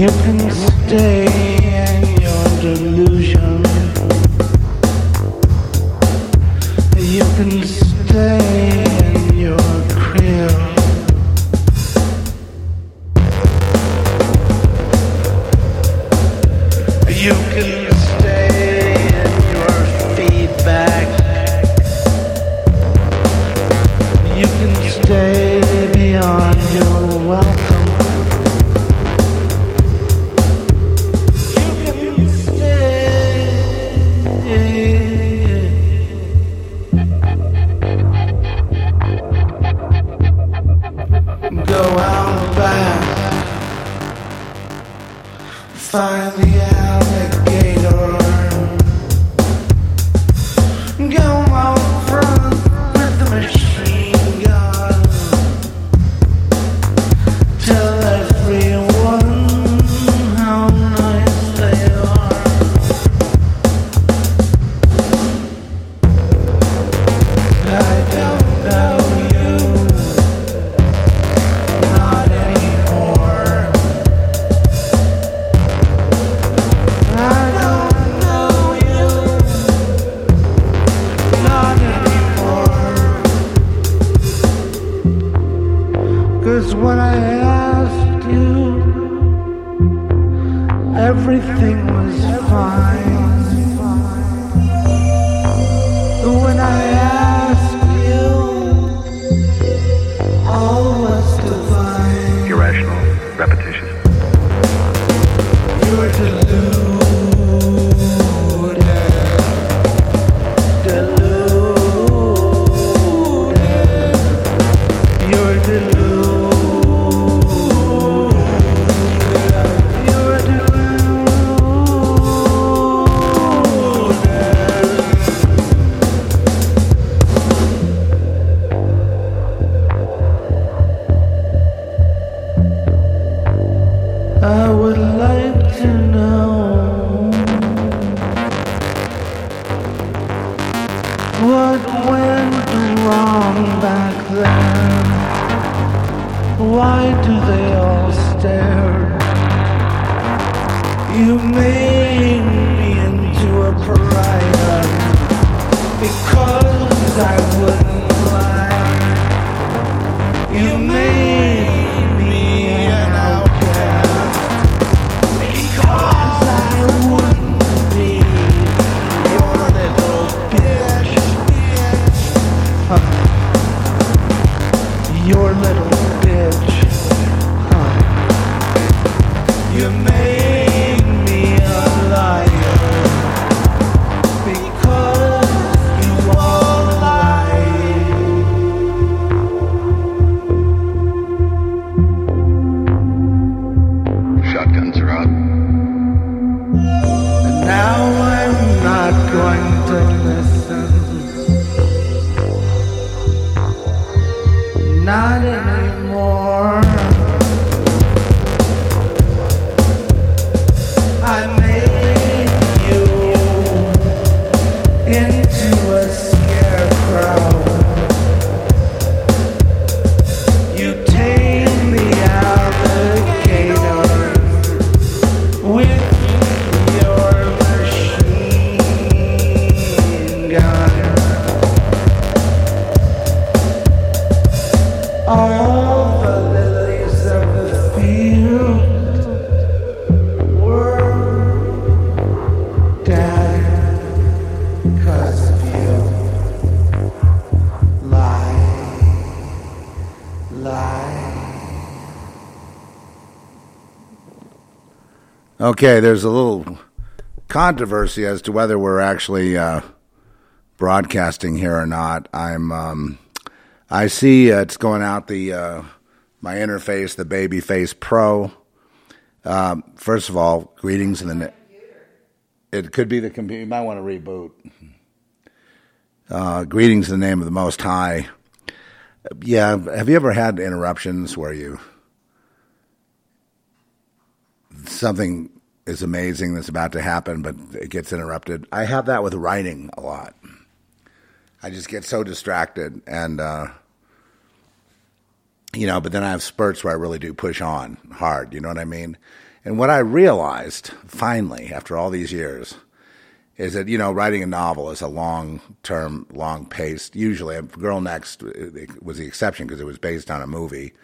You can stay in your delusion. Okay, there's a little controversy as to whether we're actually uh, broadcasting here or not. I'm, um, I see uh, it's going out the uh, my interface, the Babyface Pro. Um, first of all, greetings in the. Na- it could be the computer. You might want to reboot. Uh, greetings in the name of the Most High. Yeah, have you ever had interruptions where you something is amazing that's about to happen, but it gets interrupted. I have that with writing a lot. I just get so distracted, and uh, you know. But then I have spurts where I really do push on hard. You know what I mean? And what I realized finally after all these years is that you know writing a novel is a long term, long paced. Usually, Girl Next was the exception because it was based on a movie,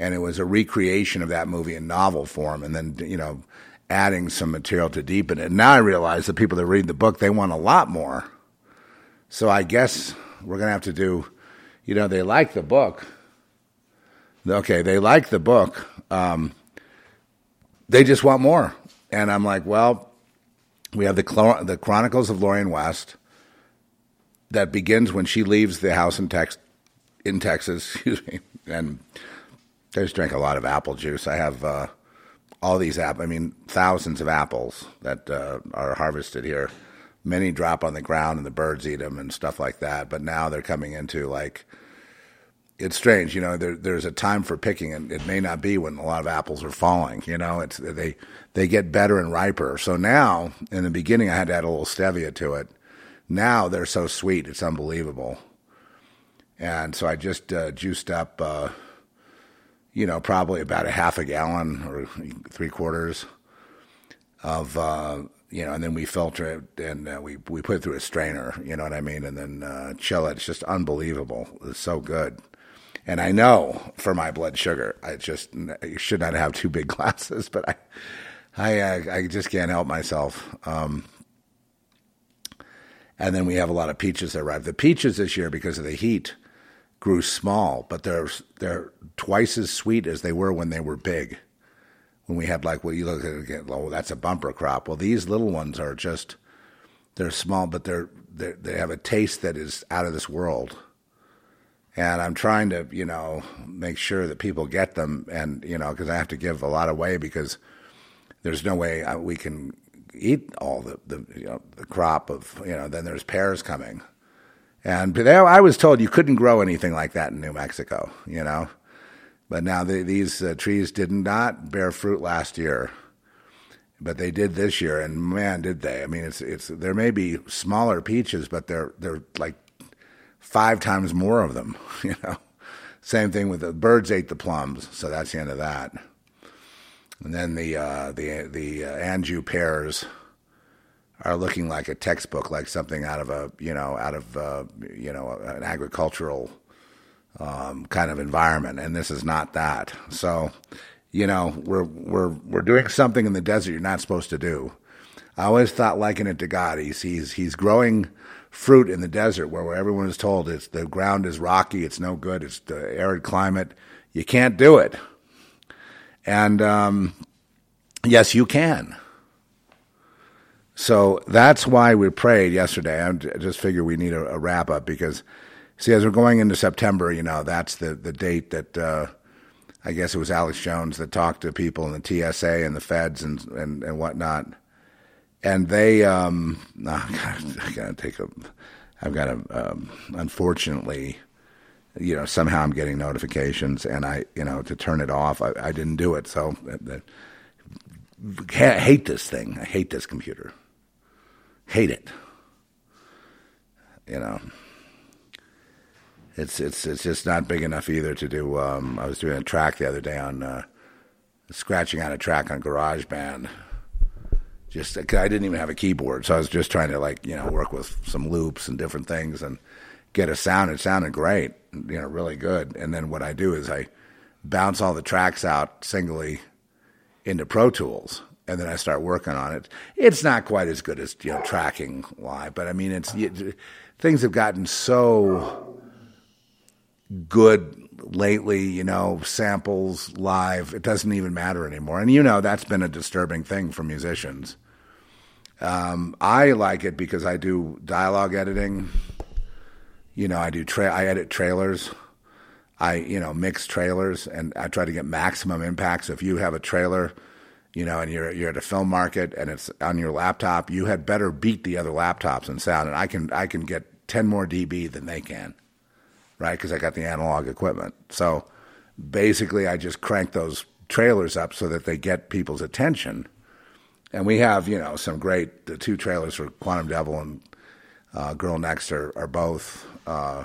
and it was a recreation of that movie in novel form, and then you know adding some material to deepen it. Now I realize the people that read the book they want a lot more. So I guess we're gonna have to do. You know, they like the book. Okay, they like the book. Um, they just want more, and I'm like, well we have the the Chronicles of Lorien West that begins when she leaves the house in Tex in Texas. Excuse me, and I just drank a lot of apple juice. I have uh, all these apples. I mean, thousands of apples that uh, are harvested here. Many drop on the ground and the birds eat them and stuff like that. But now they're coming into like it's strange, you know. There, there's a time for picking, and it may not be when a lot of apples are falling. You know, it's they they get better and riper. So now, in the beginning, I had to add a little stevia to it. Now they're so sweet, it's unbelievable. And so I just uh, juiced up, uh, you know, probably about a half a gallon or three quarters of, uh, you know, and then we filter it and uh, we we put it through a strainer. You know what I mean? And then uh, chill it. It's just unbelievable. It's so good. And I know for my blood sugar, I just I should not have two big glasses, but I, I, uh, I just can't help myself. Um, and then we have a lot of peaches that arrive. The peaches this year, because of the heat, grew small, but they're they're twice as sweet as they were when they were big. When we had like, well, you look at again, oh, that's a bumper crop. Well, these little ones are just they're small, but they're, they're they have a taste that is out of this world and I'm trying to, you know, make sure that people get them, and you know, because I have to give a lot away because there's no way uh, we can eat all the the you know the crop of you know. Then there's pears coming, and they, I was told you couldn't grow anything like that in New Mexico, you know. But now the, these uh, trees did not bear fruit last year, but they did this year, and man, did they! I mean, it's it's there may be smaller peaches, but they're they're like five times more of them. You know, same thing with the birds ate the plums, so that's the end of that. And then the uh, the the uh, Anjou pears are looking like a textbook, like something out of a you know out of uh, you know an agricultural um, kind of environment, and this is not that. So, you know, we're we're we're doing something in the desert you're not supposed to do. I always thought liken it to God. He's he's he's growing fruit in the desert where, where everyone is told it's the ground is rocky, it's no good, it's the arid climate. You can't do it. And um, yes, you can. So that's why we prayed yesterday. I just figure we need a, a, wrap up because, see, as we're going into September, you know, that's the, the date that uh, I guess it was Alex Jones that talked to people in the TSA and the feds and, and, and whatnot and they um, oh God, I gotta take a. I've got to um, unfortunately, you know, somehow I'm getting notifications, and I, you know, to turn it off, I, I didn't do it. So, uh, I hate this thing. I hate this computer. Hate it. You know, it's it's it's just not big enough either to do. Um, I was doing a track the other day on uh, scratching out a track on GarageBand just I didn't even have a keyboard, so I was just trying to like you know work with some loops and different things and get a sound. It sounded great, you know, really good. And then what I do is I bounce all the tracks out singly into Pro Tools, and then I start working on it. It's not quite as good as you know tracking live, but I mean, it's you, things have gotten so good lately, you know, samples live, it doesn't even matter anymore. And you know, that's been a disturbing thing for musicians. Um, I like it because I do dialogue editing. You know, I do tra- I edit trailers. I you know mix trailers and I try to get maximum impact. So if you have a trailer, you know, and you're you're at a film market and it's on your laptop, you had better beat the other laptops in sound. And I can I can get ten more dB than they can right? Because I got the analog equipment. So basically, I just crank those trailers up so that they get people's attention. And we have, you know, some great. The two trailers for Quantum Devil and uh, Girl Next are, are both uh,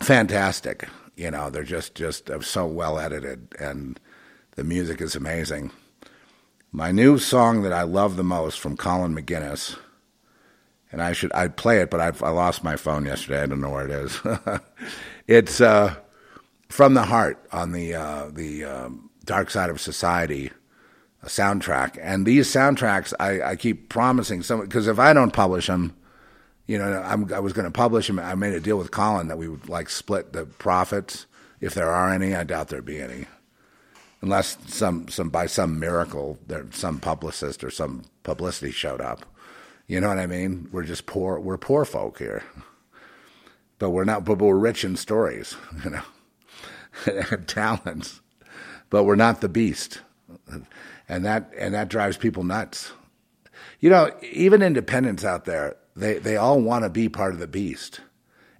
fantastic. You know, they're just just so well edited, and the music is amazing. My new song that I love the most from Colin McGuinness, and I should I'd play it, but I've, I lost my phone yesterday. I don't know where it is. it's uh, from the heart on the uh, the um, Dark Side of Society soundtrack, and these soundtracks I, I keep promising some because if I don't publish them, you know, I'm, I was going to publish them. I made a deal with Colin that we would like split the profits if there are any. I doubt there'd be any unless some some by some miracle there some publicist or some publicity showed up. You know what I mean? We're just poor. We're poor folk here, but we're not. But we're rich in stories, you know, and talents. But we're not the beast, and that and that drives people nuts. You know, even independents out there, they they all want to be part of the beast.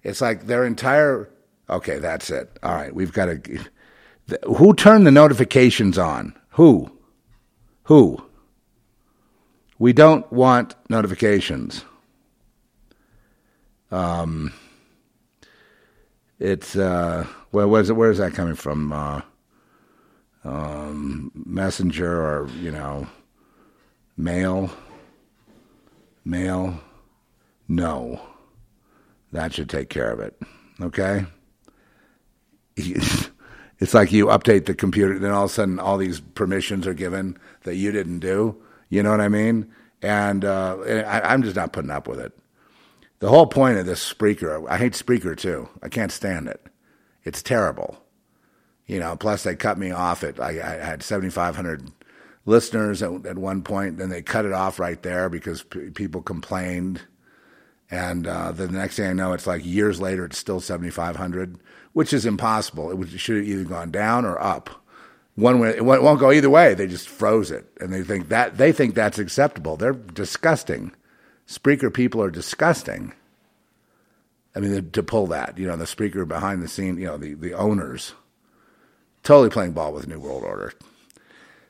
It's like their entire. Okay, that's it. All right, we've got to who turned the notifications on? Who? Who? We don't want notifications. Um, it's uh, where where's it? Where is that coming from? Uh, um, messenger or you know, mail. Mail. No, that should take care of it. Okay. It's like you update the computer, then all of a sudden all these permissions are given that you didn't do. You know what I mean? And uh, I, I'm just not putting up with it. The whole point of this Spreaker, I hate Spreaker too. I can't stand it. It's terrible. You know, plus they cut me off at, I, I had 7,500 listeners at, at, one point, then they cut it off right there because p- people complained. And uh, the next thing I know, it's like years later, it's still 7,500 which is impossible. It should have either gone down or up. One way, it won't go either way. They just froze it, and they think that they think that's acceptable. They're disgusting. Spreaker people are disgusting. I mean, to pull that, you know, the speaker behind the scene, you know, the, the owners, totally playing ball with New World Order.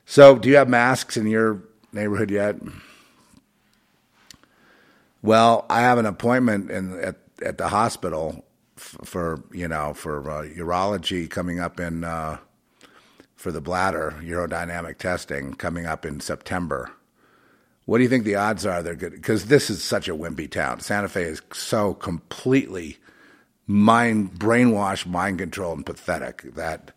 So, do you have masks in your neighborhood yet? Well, I have an appointment in, at at the hospital for you know for uh, urology coming up in uh, for the bladder urodynamic testing coming up in September. What do you think the odds are they're good? Because this is such a wimpy town. Santa Fe is so completely mind brainwashed, mind controlled, and pathetic that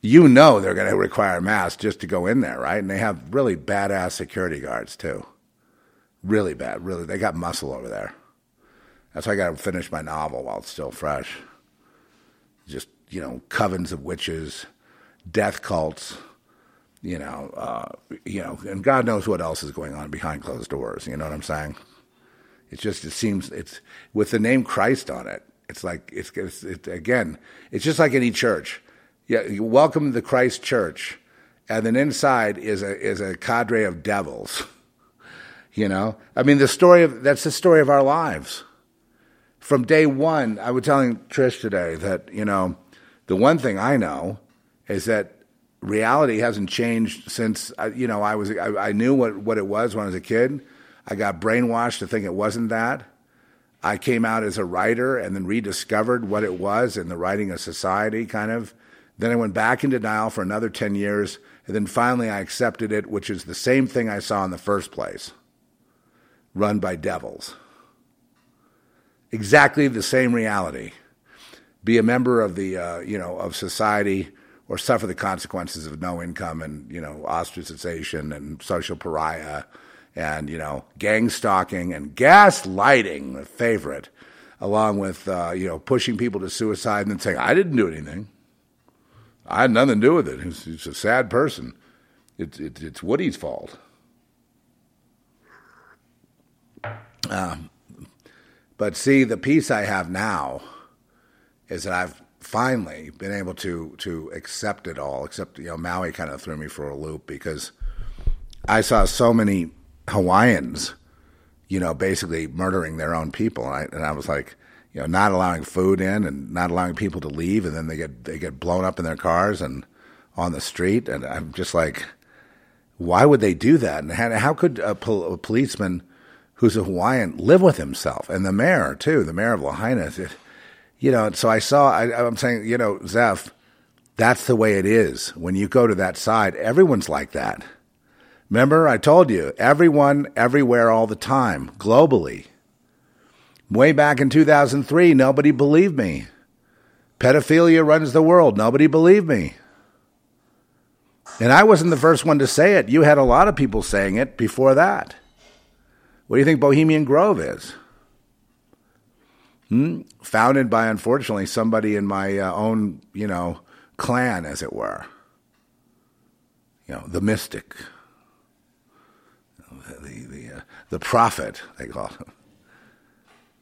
you know they're going to require masks just to go in there, right? And they have really badass security guards too. Really bad. Really, they got muscle over there. That's why I got to finish my novel while it's still fresh. Just, you know, covens of witches, death cults, you know, uh, you know, and God knows what else is going on behind closed doors. You know what I'm saying? It's just, it seems, it's with the name Christ on it. It's like, it's, it's, it's again, it's just like any church. Yeah, you welcome to the Christ church. And then inside is a, is a cadre of devils. You know, I mean, the story of, that's the story of our lives from day one, I was telling Trish today that, you know, the one thing I know is that reality hasn't changed since, you know, I was, I, I knew what, what it was when I was a kid. I got brainwashed to think it wasn't that. I came out as a writer and then rediscovered what it was in the writing of society, kind of. Then I went back in denial for another 10 years. And then finally I accepted it, which is the same thing I saw in the first place run by devils exactly the same reality. Be a member of the uh, you know of society or suffer the consequences of no income and you know ostracization and social pariah and you know gang stalking and gaslighting, the favorite, along with uh, you know pushing people to suicide and then saying I didn't do anything. I had nothing to do with it. He's, he's a sad person. It's it, it's Woody's fault. Um, but see, the peace I have now is that I've finally been able to to accept it all. Except you know, Maui kind of threw me for a loop because I saw so many Hawaiians, you know, basically murdering their own people, and I, and I was like, you know, not allowing food in and not allowing people to leave, and then they get they get blown up in their cars and on the street, and I'm just like, why would they do that? And how, how could a, pol- a policeman who's a Hawaiian, live with himself, and the mayor too, the mayor of Lahaina. You know, so I saw. I, I'm saying, you know, Zeph, that's the way it is. When you go to that side, everyone's like that. Remember, I told you, everyone, everywhere, all the time, globally. Way back in 2003, nobody believed me. Pedophilia runs the world. Nobody believed me. And I wasn't the first one to say it. You had a lot of people saying it before that. What do you think Bohemian Grove is? Hmm? Founded by, unfortunately, somebody in my uh, own, you know, clan, as it were. You know, the mystic, the the uh, the prophet, they call him.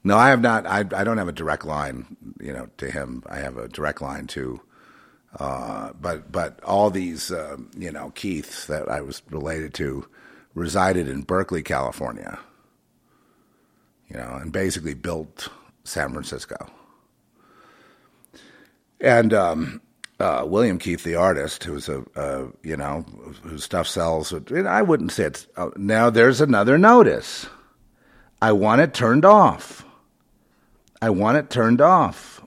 No, I have not. I I don't have a direct line, you know, to him. I have a direct line to, uh, but but all these, uh, you know, Keiths that I was related to, resided in Berkeley, California. You know, and basically built San Francisco. And um, uh, William Keith, the artist, who's a, you know whose stuff sells. I wouldn't say it's uh, now. There's another notice. I want it turned off. I want it turned off.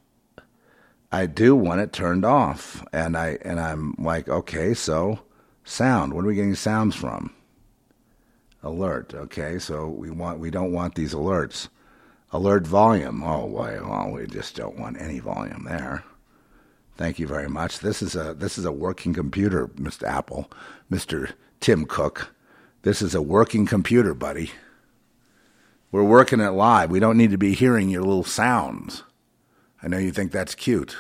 I do want it turned off, and I and I'm like, okay, so sound. What are we getting sounds from? Alert. Okay, so we want we don't want these alerts. Alert volume. Oh, well, we just don't want any volume there. Thank you very much. This is a this is a working computer, Mr. Apple, Mr. Tim Cook. This is a working computer, buddy. We're working it live. We don't need to be hearing your little sounds. I know you think that's cute.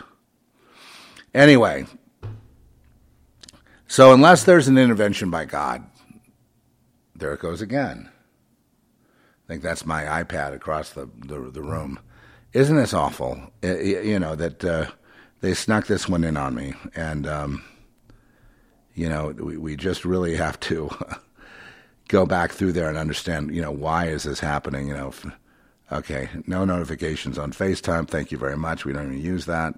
Anyway, so unless there's an intervention by God, there it goes again. I think that's my iPad across the, the, the room. Isn't this awful? It, you know, that uh, they snuck this one in on me. And, um, you know, we, we just really have to go back through there and understand, you know, why is this happening? You know, if, okay, no notifications on FaceTime. Thank you very much. We don't even use that.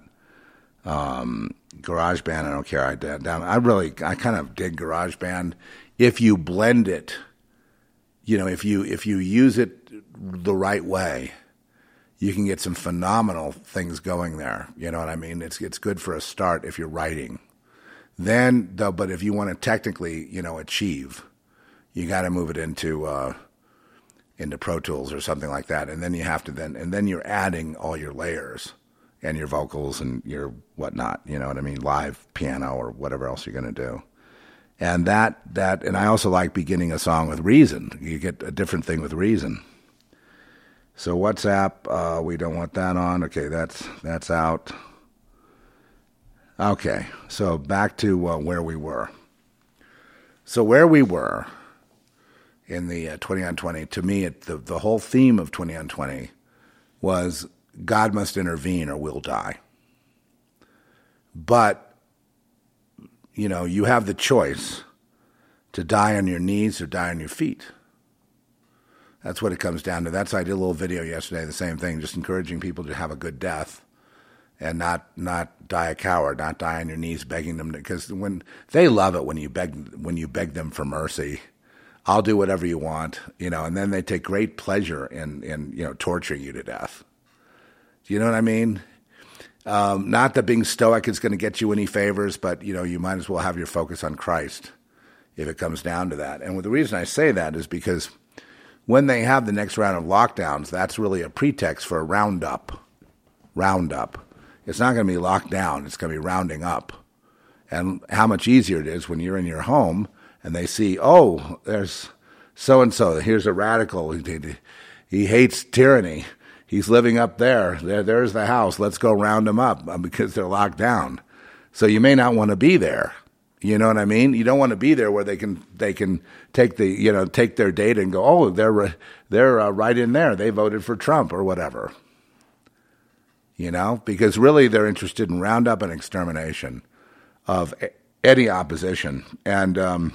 Um, GarageBand, I don't care. I down. I really, I kind of dig GarageBand if you blend it. You know, if you if you use it the right way, you can get some phenomenal things going there. You know what I mean? It's it's good for a start if you're writing. Then, though, but if you want to technically, you know, achieve, you got to move it into uh, into Pro Tools or something like that, and then you have to then and then you're adding all your layers and your vocals and your whatnot. You know what I mean? Live piano or whatever else you're going to do. And that that and I also like beginning a song with Reason. You get a different thing with Reason. So WhatsApp, uh, we don't want that on. Okay, that's that's out. Okay, so back to uh, where we were. So where we were in the uh, 20 on 20, to me, it, the, the whole theme of 20 on 20 was God must intervene or we'll die. But, you know, you have the choice to die on your knees or die on your feet. That's what it comes down to. That's I did a little video yesterday, the same thing, just encouraging people to have a good death and not not die a coward, not die on your knees begging them because when they love it when you beg when you beg them for mercy. I'll do whatever you want, you know, and then they take great pleasure in in you know torturing you to death. Do you know what I mean? Um, not that being stoic is going to get you any favors, but you know you might as well have your focus on Christ if it comes down to that. And the reason I say that is because when they have the next round of lockdowns, that's really a pretext for a roundup. Roundup. It's not going to be locked down, it's going to be rounding up. And how much easier it is when you're in your home and they see, oh, there's so and so, here's a radical. He, he hates tyranny. He's living up there. there. There's the house. Let's go round him up uh, because they're locked down. So you may not want to be there. You know what I mean? You don't want to be there where they can they can take the you know take their data and go, oh, they're they're uh, right in there. They voted for Trump or whatever. You know, because really they're interested in roundup and extermination of any opposition, and um,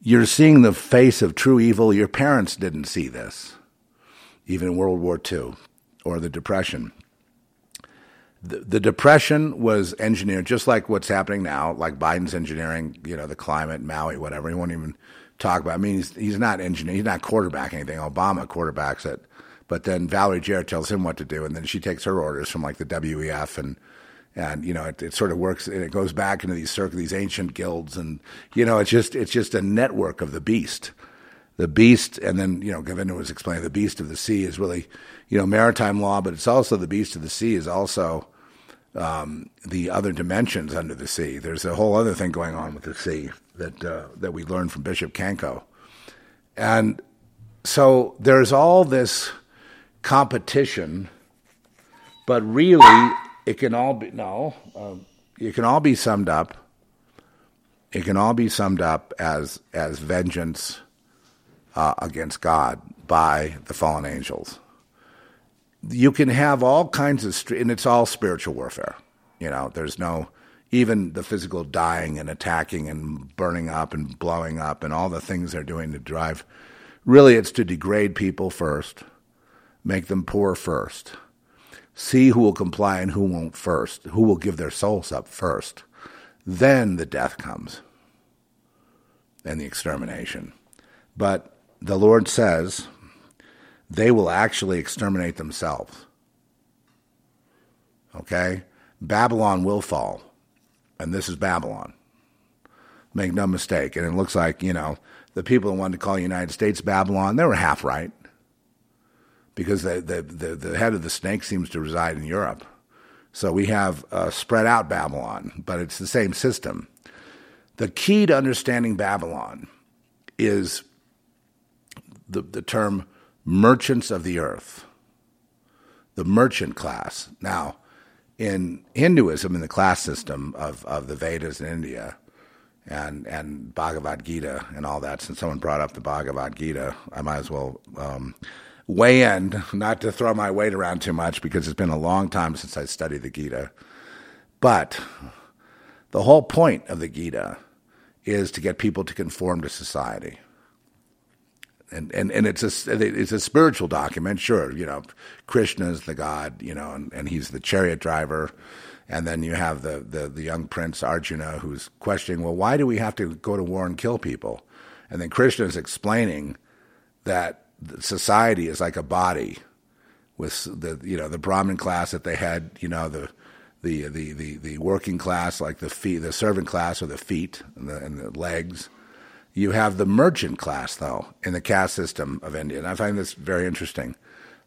you're seeing the face of true evil. Your parents didn't see this, even in World War II or the Depression the, the depression was engineered just like what's happening now, like Biden's engineering, you know, the climate, Maui, whatever. He won't even talk about. I mean, he's he's not engineering, he's not quarterbacking anything. Obama quarterbacks it, but then Valerie Jarrett tells him what to do, and then she takes her orders from like the WEF and and you know it, it sort of works and it goes back into these circles, these ancient guilds, and you know it's just it's just a network of the beast, the beast, and then you know Govinda was explaining the beast of the sea is really you know maritime law, but it's also the beast of the sea is also um, the other dimensions under the sea. There's a whole other thing going on with the sea that uh, that we learned from Bishop Kanko, and so there's all this competition, but really it can all be no, um, it can all be summed up. It can all be summed up as as vengeance uh, against God by the fallen angels. You can have all kinds of, and it's all spiritual warfare. You know, there's no even the physical dying and attacking and burning up and blowing up and all the things they're doing to drive. Really, it's to degrade people first, make them poor first see who will comply and who won't first, who will give their souls up first. Then the death comes and the extermination. But the Lord says they will actually exterminate themselves. Okay? Babylon will fall. And this is Babylon. Make no mistake. And it looks like, you know, the people who wanted to call the United States Babylon, they were half right because the, the, the, the, head of the snake seems to reside in Europe. So we have uh, spread out Babylon, but it's the same system. The key to understanding Babylon is the, the term merchants of the earth, the merchant class. Now, in Hinduism, in the class system of, of the Vedas in India, and and Bhagavad Gita and all that. Since someone brought up the Bhagavad Gita, I might as well um, weigh in, not to throw my weight around too much because it's been a long time since I studied the Gita. But the whole point of the Gita is to get people to conform to society. And, and, and it's a it's a spiritual document, sure. You know, Krishna is the god, you know, and, and he's the chariot driver, and then you have the, the the young prince Arjuna who's questioning, well, why do we have to go to war and kill people? And then Krishna is explaining that society is like a body with the you know the Brahmin class that they had you know the the the the, the working class like the feet the servant class or the feet and the, and the legs. You have the merchant class though in the caste system of India, and I find this very interesting.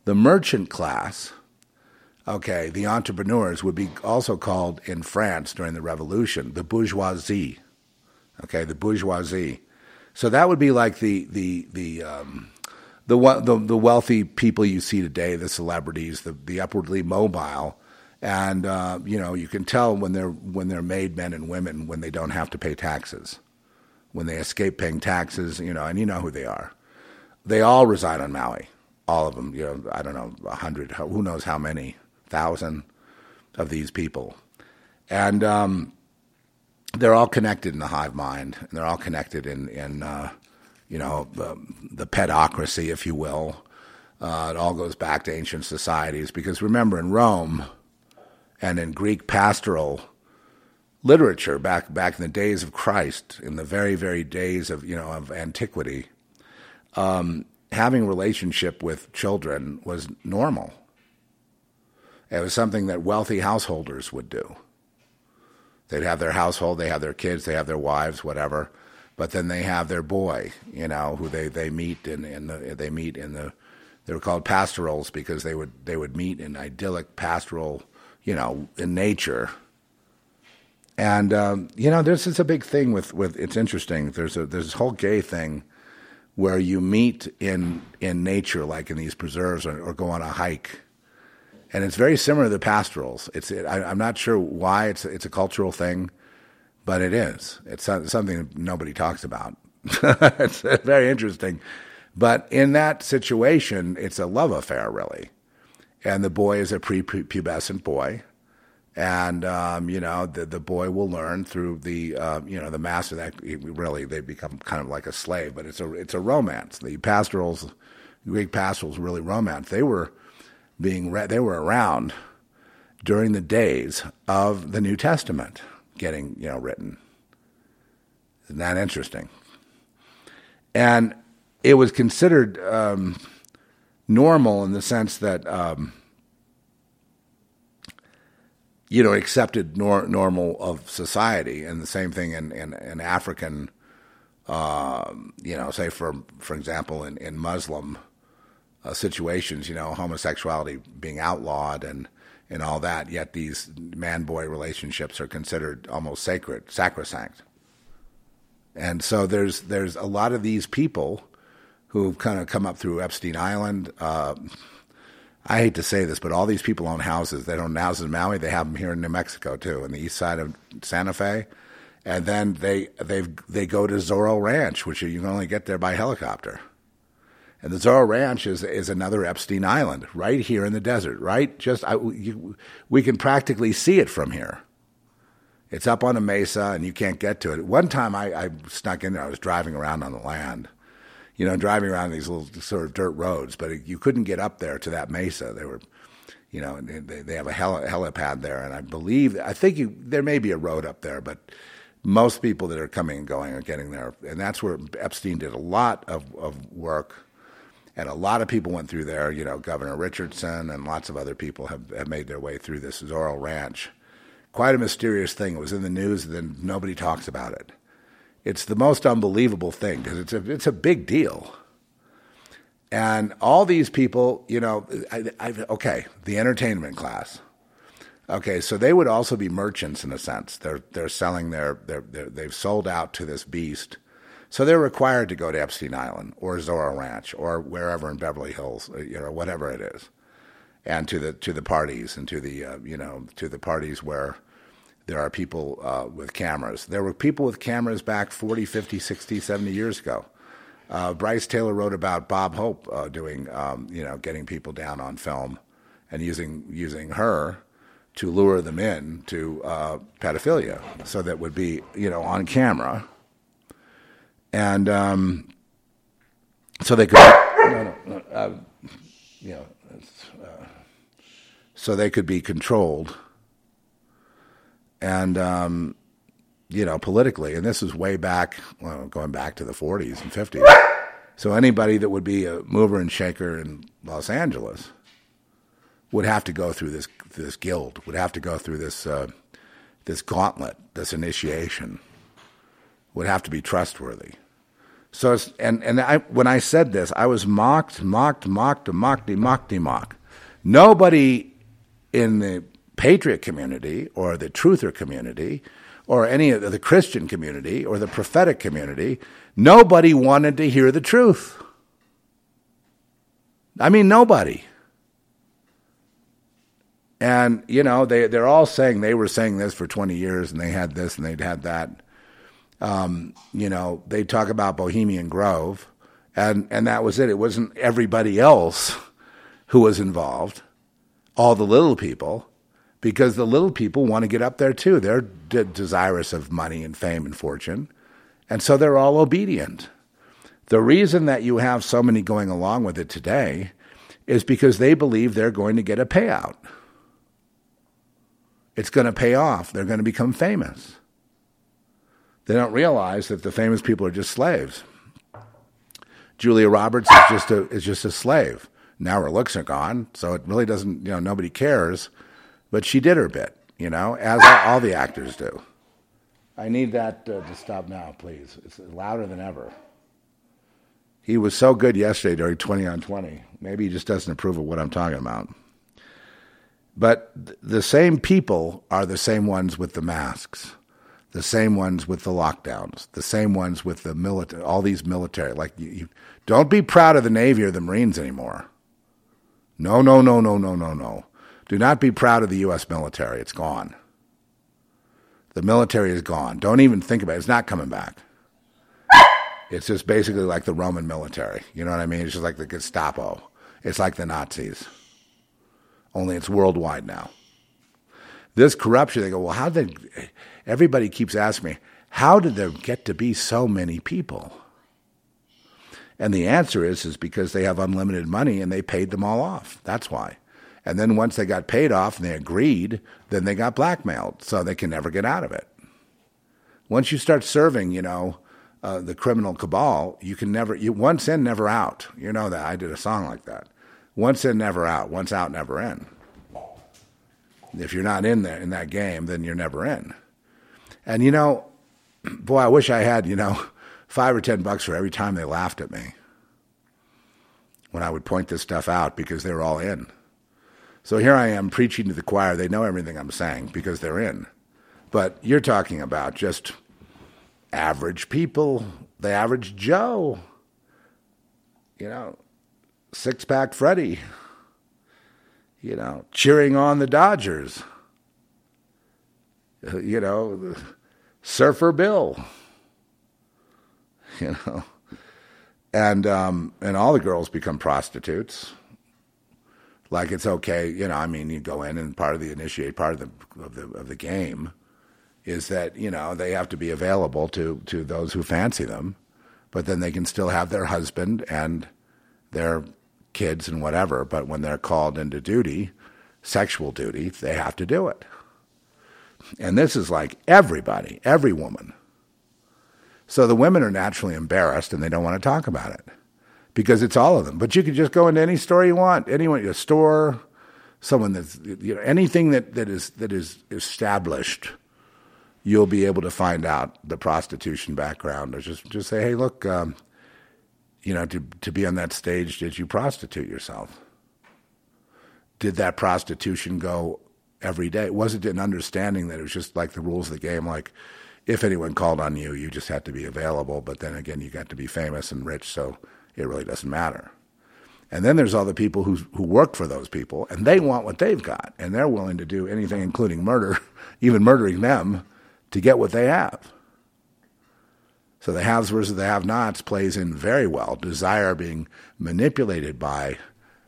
The merchant class, okay, the entrepreneurs would be also called in France during the Revolution the bourgeoisie, okay, the bourgeoisie. So that would be like the the the um, the, the the wealthy people you see today, the celebrities, the the upwardly mobile, and uh, you know you can tell when they're when they're made men and women when they don't have to pay taxes, when they escape paying taxes, you know, and you know who they are. They all reside on Maui, all of them. You know, I don't know, a hundred, who knows how many thousand of these people, and um, they're all connected in the hive mind, and they're all connected in in uh, you know, the, the pedocracy, if you will. Uh, it all goes back to ancient societies because remember, in Rome and in Greek pastoral literature back back in the days of Christ, in the very very days of you know of antiquity, um, having relationship with children was normal. It was something that wealthy householders would do. They'd have their household, they have their kids, they have their wives, whatever but then they have their boy, you know, who they, they meet in, in the they meet in the they were called pastorals because they would they would meet in idyllic pastoral, you know, in nature. And um, you know, this is a big thing with, with it's interesting. There's a there's this whole gay thing where you meet in in nature, like in these preserves, or, or go on a hike, and it's very similar to the pastorals. It's it, I, am not sure why it's it's a cultural thing but it is. It's something nobody talks about. it's very interesting. But in that situation, it's a love affair, really. And the boy is a prepubescent boy. And, um, you know, the, the boy will learn through the, uh, you know, the master that really they become kind of like a slave, but it's a, it's a romance. The pastorals, Greek pastorals really romance. They were being, re- they were around during the days of the New Testament getting you know written. Isn't that interesting? And it was considered um, normal in the sense that um, you know, accepted nor- normal of society, and the same thing in in, in African, um, you know, say for for example, in in Muslim uh, situations, you know, homosexuality being outlawed and and all that. Yet these man boy relationships are considered almost sacred, sacrosanct. And so there's there's a lot of these people who've kind of come up through Epstein Island. Uh, I hate to say this, but all these people own houses. They own houses in Maui. They have them here in New Mexico too, in the east side of Santa Fe. And then they they they go to Zorro Ranch, which you can only get there by helicopter. And the Zorro Ranch is is another Epstein Island, right here in the desert, right? Just I, you, we can practically see it from here. It's up on a mesa, and you can't get to it. One time, I, I snuck in there. I was driving around on the land, you know, driving around these little sort of dirt roads, but you couldn't get up there to that mesa. They were, you know, they, they have a heli- helipad there, and I believe, I think you, there may be a road up there, but most people that are coming and going are getting there, and that's where Epstein did a lot of, of work and a lot of people went through there. You know, Governor Richardson and lots of other people have, have made their way through this Zorro Ranch. Quite a mysterious thing. It was in the news, and then nobody talks about it. It's the most unbelievable thing because it's a it's a big deal. And all these people, you know, I, I, okay, the entertainment class. Okay, so they would also be merchants in a sense. They're they're selling their they're, they're they've sold out to this beast so they're required to go to Epstein Island or Zorro Ranch or wherever in Beverly Hills, uh, you know, whatever it is, and to the to the parties and to the uh, you know to the parties where there are people uh, with cameras. There were people with cameras back 40, 50, 60, 70 years ago. Uh, Brice Taylor wrote about Bob Hope uh, doing, um, you know, getting people down on film and using using her to lure them in to uh, pedophilia, so that would be, you know, on camera and um, so they could, no, no, no, uh, you know, uh, so they could be controlled, and um, you know, politically. And this is way back, well, going back to the 40s and 50s. So anybody that would be a mover and shaker in Los Angeles would have to go through this this guild, would have to go through this uh, this gauntlet, this initiation, would have to be trustworthy. So and and I when I said this, I was mocked, mocked, mocked, mocked, mocked, mocked. Nobody in the patriot community or the truther community or any of the Christian community or the prophetic community, nobody wanted to hear the truth. I mean, nobody. And, you know, they, they're all saying they were saying this for 20 years and they had this and they'd had that. Um, you know, they talk about Bohemian Grove, and, and that was it. It wasn't everybody else who was involved, all the little people, because the little people want to get up there too. They're de- desirous of money and fame and fortune, and so they're all obedient. The reason that you have so many going along with it today is because they believe they're going to get a payout. It's going to pay off. They're going to become famous. They don't realize that the famous people are just slaves. Julia Roberts is just a is just a slave. Now her looks are gone, so it really doesn't. You know, nobody cares. But she did her bit. You know, as all the actors do. I need that uh, to stop now, please. It's louder than ever. He was so good yesterday during 20 on 20. Maybe he just doesn't approve of what I'm talking about. But th- the same people are the same ones with the masks the same ones with the lockdowns, the same ones with the military, all these military. Like, you, you, don't be proud of the Navy or the Marines anymore. No, no, no, no, no, no, no. Do not be proud of the U.S. military. It's gone. The military is gone. Don't even think about it. It's not coming back. It's just basically like the Roman military. You know what I mean? It's just like the Gestapo. It's like the Nazis. Only it's worldwide now. This corruption, they go, well, how did everybody keeps asking me, how did there get to be so many people? And the answer is, is because they have unlimited money and they paid them all off. That's why. And then once they got paid off and they agreed, then they got blackmailed, so they can never get out of it. Once you start serving, you know, uh, the criminal cabal, you can never, you once in, never out. You know that. I did a song like that. Once in, never out. Once out, never in. If you're not in there in that game, then you're never in. And you know, boy, I wish I had, you know, five or ten bucks for every time they laughed at me when I would point this stuff out because they were all in. So here I am preaching to the choir. They know everything I'm saying because they're in. But you're talking about just average people, the average Joe, you know, six pack Freddie, you know, cheering on the Dodgers, you know, Surfer Bill, you know, and um, and all the girls become prostitutes. Like it's okay, you know. I mean, you go in and part of the initiate part of the of the of the game is that you know they have to be available to to those who fancy them, but then they can still have their husband and their kids and whatever. But when they're called into duty, sexual duty, they have to do it. And this is like everybody, every woman. So the women are naturally embarrassed and they don't want to talk about it because it's all of them. But you could just go into any store you want, anyone, a store, someone that's you know anything that, that is that is established you'll be able to find out the prostitution background or just just say, hey, look, um, you know, to to be on that stage, did you prostitute yourself? Did that prostitution go every day? Was it an understanding that it was just like the rules of the game, like if anyone called on you, you just had to be available, but then again, you got to be famous and rich, so it really doesn't matter. And then there's all the people who who work for those people, and they want what they've got, and they're willing to do anything, including murder, even murdering them, to get what they have. So the haves versus the have nots plays in very well. Desire being manipulated by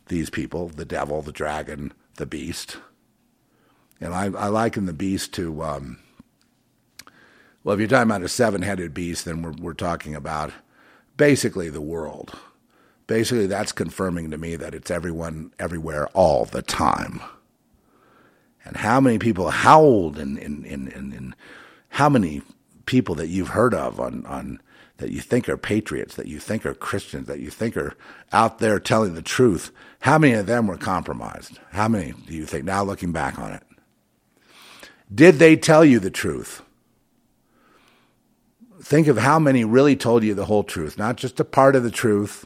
these people the devil, the dragon, the beast. And I, I liken the beast to, um, well, if you're talking about a seven headed beast, then we're, we're talking about basically the world. Basically, that's confirming to me that it's everyone, everywhere, all the time. And how many people howled and, in, in, in, in how many people that you've heard of on, on that you think are patriots, that you think are Christians, that you think are out there telling the truth, how many of them were compromised? How many do you think, now looking back on it? Did they tell you the truth? Think of how many really told you the whole truth, not just a part of the truth,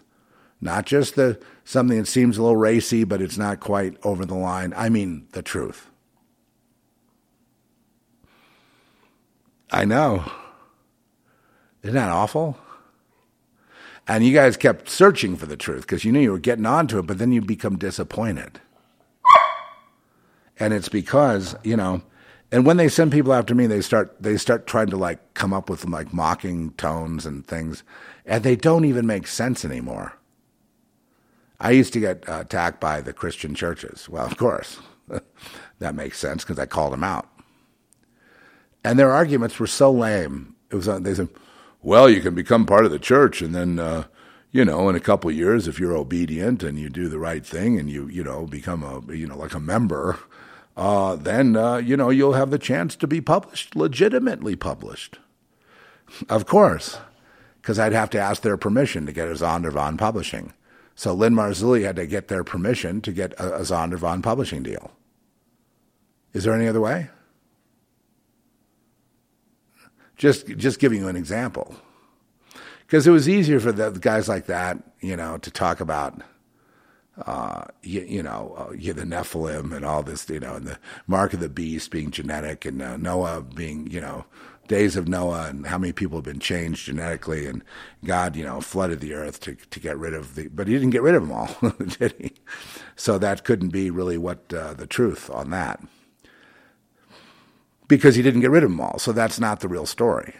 not just the something that seems a little racy, but it's not quite over the line. I mean the truth. I know. Isn't that awful? And you guys kept searching for the truth because you knew you were getting onto it, but then you become disappointed. And it's because, you know, and when they send people after me, they start they start trying to like come up with like mocking tones and things, and they don't even make sense anymore. I used to get uh, attacked by the Christian churches. Well, of course, that makes sense because I called them out. And their arguments were so lame. It was uh, they said, "Well, you can become part of the church, and then uh, you know, in a couple years, if you're obedient and you do the right thing, and you you know become a you know like a member, uh, then uh, you know you'll have the chance to be published, legitimately published. Of course, because I'd have to ask their permission to get a Zondervan publishing. So Lynn Marzulli had to get their permission to get a, a Zondervan publishing deal. Is there any other way? Just just giving you an example, because it was easier for the guys like that, you know, to talk about, uh, you, you know, uh, the Nephilim and all this, you know, and the mark of the beast being genetic, and uh, Noah being, you know, days of Noah and how many people have been changed genetically, and God, you know, flooded the earth to to get rid of the, but He didn't get rid of them all, did He? So that couldn't be really what uh, the truth on that because he didn't get rid of them all. So that's not the real story.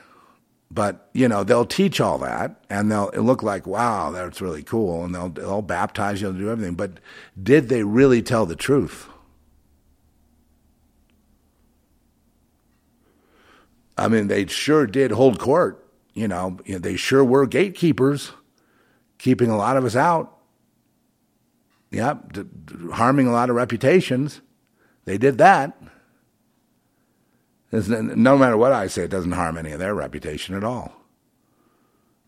But you know they'll teach all that, and they'll look like wow, that's really cool, and they'll they'll baptize you, and do everything. But did they really tell the truth? I mean, they sure did hold court. You know, they sure were gatekeepers, keeping a lot of us out. Yep, harming a lot of reputations. They did that no matter what I say, it doesn't harm any of their reputation at all.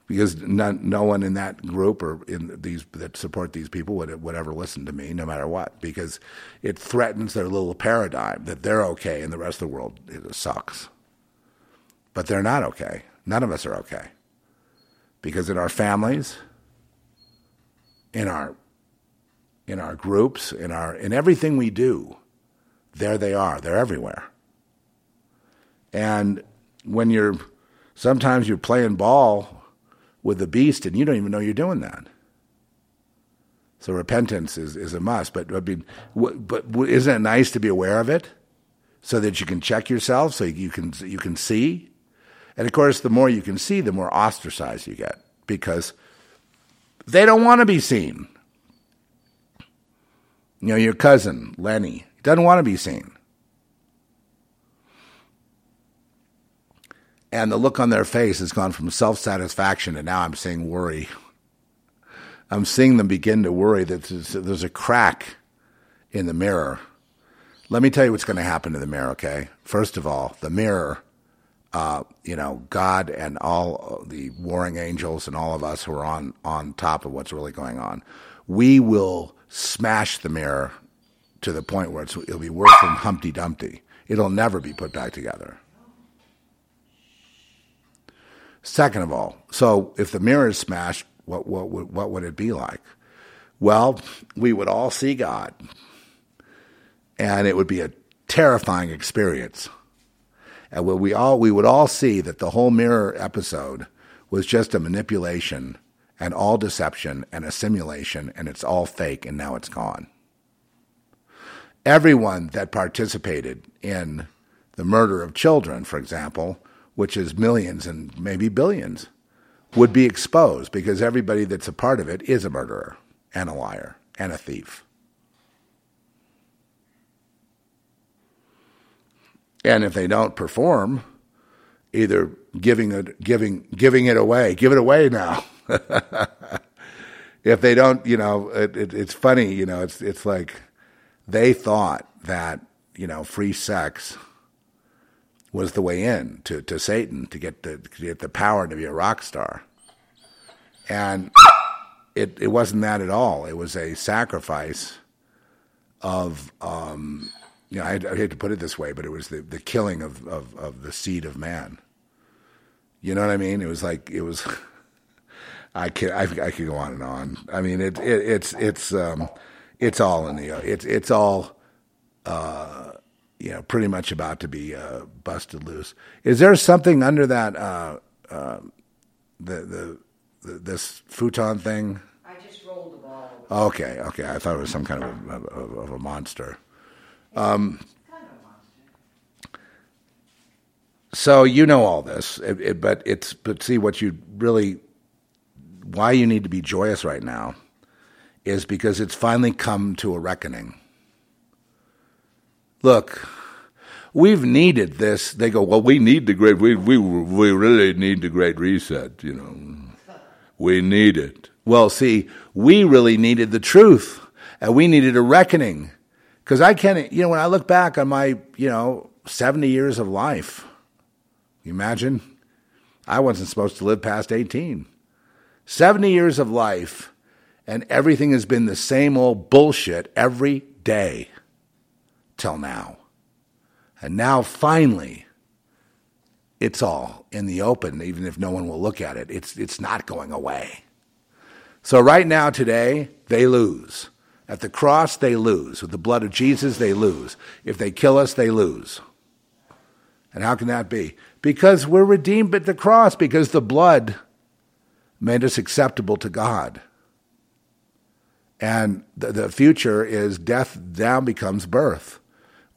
because no, one in that group or in these that support these people would would ever listen to me, no matter what, because it threatens their little paradigm that they're okay and the rest of the world sucks. But they're not okay. None of us are okay, because in our families, in our in our groups, in our in everything we do, there they are. They're everywhere. And when you're sometimes you're playing ball with the beast and you don't even know you're doing that. So repentance is, is a must. But I mean, but isn't it nice to be aware of it, so that you can check yourself, so you can you can see, and of course, the more you can see, the more ostracized you get because they don't want to be seen. You know, your cousin Lenny doesn't want to be seen. And the look on their face has gone from self satisfaction to now I'm seeing worry. I'm seeing them begin to worry that there's, a crack in the mirror. Let me tell you what's going to happen to the mirror, okay? First of all, the mirror, uh, you know, God and all the warring angels and all of us who are on, on top of what's really going on, we will smash the mirror to the point where it'll be worse than Humpty Dumpty. It'll never be put back together. Second of all, so if the mirror is smashed, what, what, what would it be like? Well, we would all see God, and it would be a terrifying experience. And we all we would all see that the whole mirror episode was just a manipulation and all deception and a simulation, and it's all fake, and now it's gone. Everyone that participated in the murder of children, for example, which is millions and maybe billions, would be exposed because everybody that's a part of it is a murderer and a liar and a thief. And if they don't perform, either giving it, giving, giving it away, give it away now. if they don't, you know, it, it, it's funny, you know, it's it's like they thought that you know free sex was the way in to, to Satan to get the to get the power to be a rock star. And it it wasn't that at all. It was a sacrifice of um, you know I, I, hate to put it this way, but it was the, the killing of, of, of the seed of man. You know what I mean? It was like it was. I can I, I could go on and on. I mean it, it it's it's um, it's all in the it's it's all. Uh, you know, pretty much about to be uh, busted loose. Is there something under that uh, uh, the, the, the this futon thing? I just rolled the ball. Okay, okay. I thought it was some kind of a, of, of a monster. Um, kind of a monster. so you know all this, it, it, but it's but see what you really why you need to be joyous right now is because it's finally come to a reckoning look, we've needed this. They go, well, we need the great, we, we, we really need the great reset, you know. We need it. Well, see, we really needed the truth and we needed a reckoning. Because I can't, you know, when I look back on my, you know, 70 years of life, you imagine? I wasn't supposed to live past 18. 70 years of life, and everything has been the same old bullshit every day till now. And now finally, it's all in the open, even if no one will look at it. It's, it's not going away. So, right now, today, they lose. At the cross, they lose. With the blood of Jesus, they lose. If they kill us, they lose. And how can that be? Because we're redeemed at the cross, because the blood made us acceptable to God. And the, the future is death now becomes birth.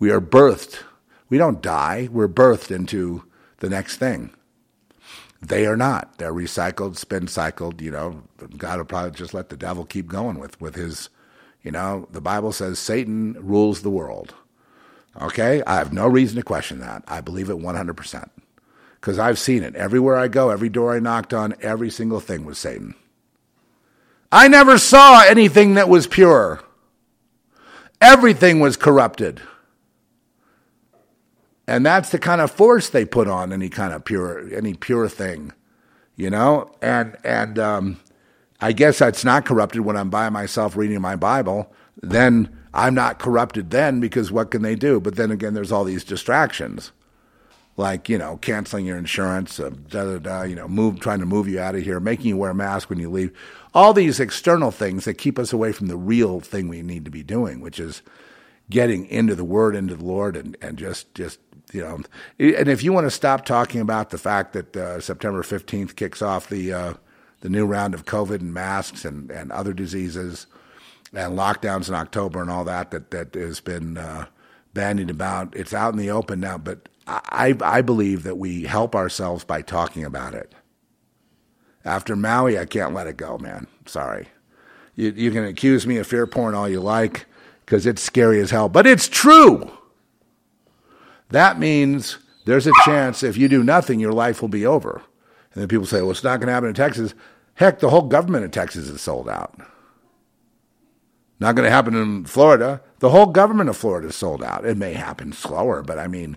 We are birthed. We don't die. We're birthed into the next thing. They are not. They're recycled, spin cycled. You know, God will probably just let the devil keep going with with his. You know, the Bible says Satan rules the world. Okay, I have no reason to question that. I believe it one hundred percent because I've seen it everywhere I go. Every door I knocked on, every single thing was Satan. I never saw anything that was pure. Everything was corrupted. And that's the kind of force they put on any kind of pure, any pure thing. you know, and and um, I guess that's not corrupted when I'm by myself reading my Bible. Then I'm not corrupted then because what can they do? But then again, there's all these distractions, like you know, canceling your insurance, uh, da da da. You know, move trying to move you out of here, making you wear a mask when you leave. All these external things that keep us away from the real thing we need to be doing, which is getting into the Word, into the Lord, and and just just you know, and if you want to stop talking about the fact that uh, September 15th kicks off the uh, the new round of COVID and masks and, and other diseases and lockdowns in October and all that that that has been uh, bandied about, it's out in the open now. But I I believe that we help ourselves by talking about it. After Maui, I can't let it go, man. Sorry. You, you can accuse me of fear porn all you like because it's scary as hell, but it's true. That means there's a chance if you do nothing, your life will be over. And then people say, well, it's not going to happen in Texas. Heck, the whole government in Texas is sold out. Not going to happen in Florida. The whole government of Florida is sold out. It may happen slower, but I mean,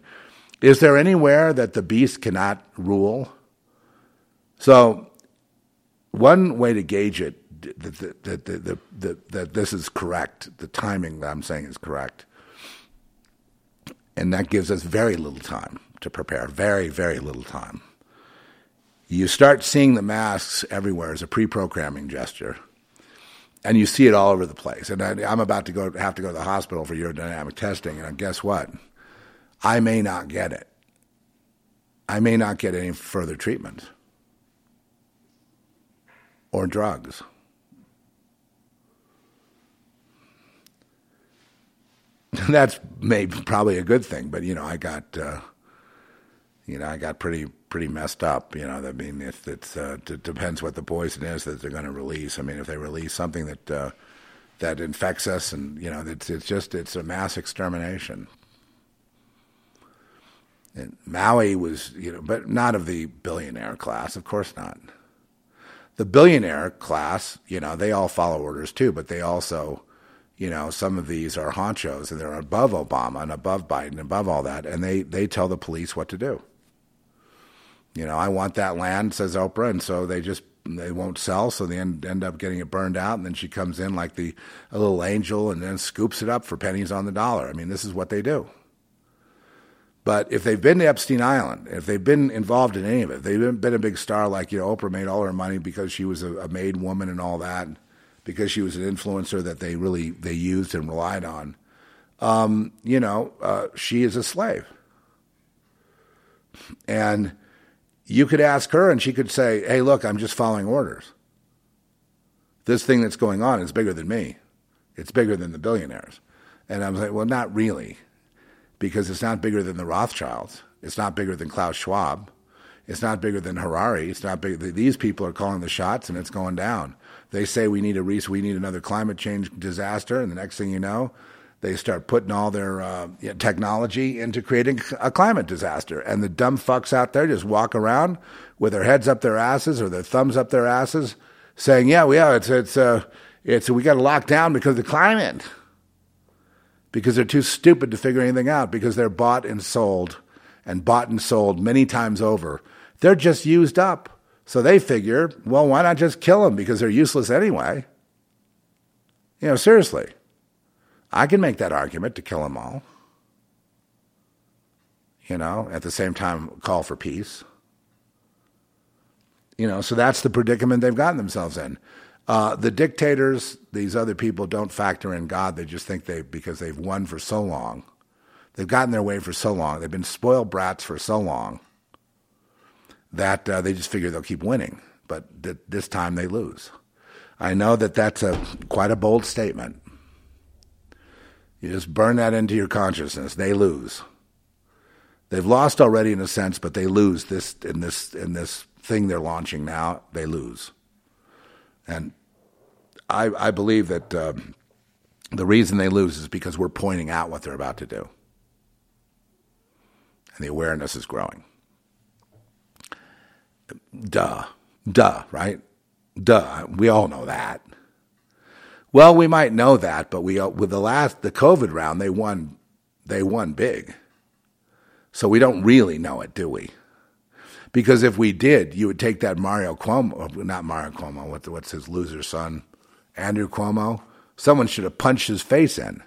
is there anywhere that the beast cannot rule? So, one way to gauge it that, that, that, that, that this is correct, the timing that I'm saying is correct, and that gives us very little time to prepare, very, very little time. You start seeing the masks everywhere as a pre-programming gesture, and you see it all over the place. And I, am about to go have to go to the hospital for urodynamic testing, and guess what? I may not get it. I may not get any further treatment or drugs. That's maybe probably a good thing, but you know, I got, uh, you know, I got pretty pretty messed up. You know, I mean, if it's uh, it depends what the poison is that they're going to release. I mean, if they release something that uh, that infects us, and you know, it's it's just it's a mass extermination. And Maui was, you know, but not of the billionaire class, of course not. The billionaire class, you know, they all follow orders too, but they also, you know, some of these are honchos and they're above Obama and above Biden, above all that, and they they tell the police what to do. You know, I want that land, says Oprah, and so they just they won't sell, so they end, end up getting it burned out, and then she comes in like the a little angel and then scoops it up for pennies on the dollar. I mean, this is what they do. But if they've been to Epstein Island, if they've been involved in any of it, they've been a big star like, you know, Oprah made all her money because she was a, a made woman and all that, because she was an influencer that they really, they used and relied on. Um, you know, uh, she is a slave. And you could ask her and she could say, hey, look, I'm just following orders. This thing that's going on is bigger than me. It's bigger than the billionaires. And I'm like, well, not really because it's not bigger than the Rothschilds. It's not bigger than Klaus Schwab. It's not bigger than Harari. It's not big. These people are calling the shots, and it's going down. They say we need a we need another climate change disaster, and the next thing you know, they start putting all their uh, technology into creating a climate disaster. And the dumb fucks out there just walk around with their heads up their asses or their thumbs up their asses, saying, "Yeah, yeah, it's it's uh, it's we got to lock down because of the climate." because they're too stupid to figure anything out because they're bought and sold and bought and sold many times over. They're just used up. So they figure, well, why not just kill them because they're useless anyway? You know, seriously. I can make that argument to kill them all. You know, at the same time, call for peace. You know, so that's the predicament they've gotten themselves in. Uh, the dictators, these other people, don't factor in God. They just think they, because they've won for so long, they've gotten their way for so long, they've been spoiled brats for so long that uh, they just figure they'll keep winning. But th- this time they lose. I know that that's a quite a bold statement. You just burn that into your consciousness. They lose. They've lost already in a sense, but they lose this in this in this thing they're launching now. They lose. And I, I believe that um, the reason they lose is because we're pointing out what they're about to do. And the awareness is growing. Duh. Duh, right? Duh. We all know that. Well, we might know that, but we with the last the COVID round, they won they won big. So we don't really know it, do we? Because if we did, you would take that Mario Cuomo, uh, not Mario Cuomo, what, what's his loser son? Andrew Cuomo. Someone should have punched his face in,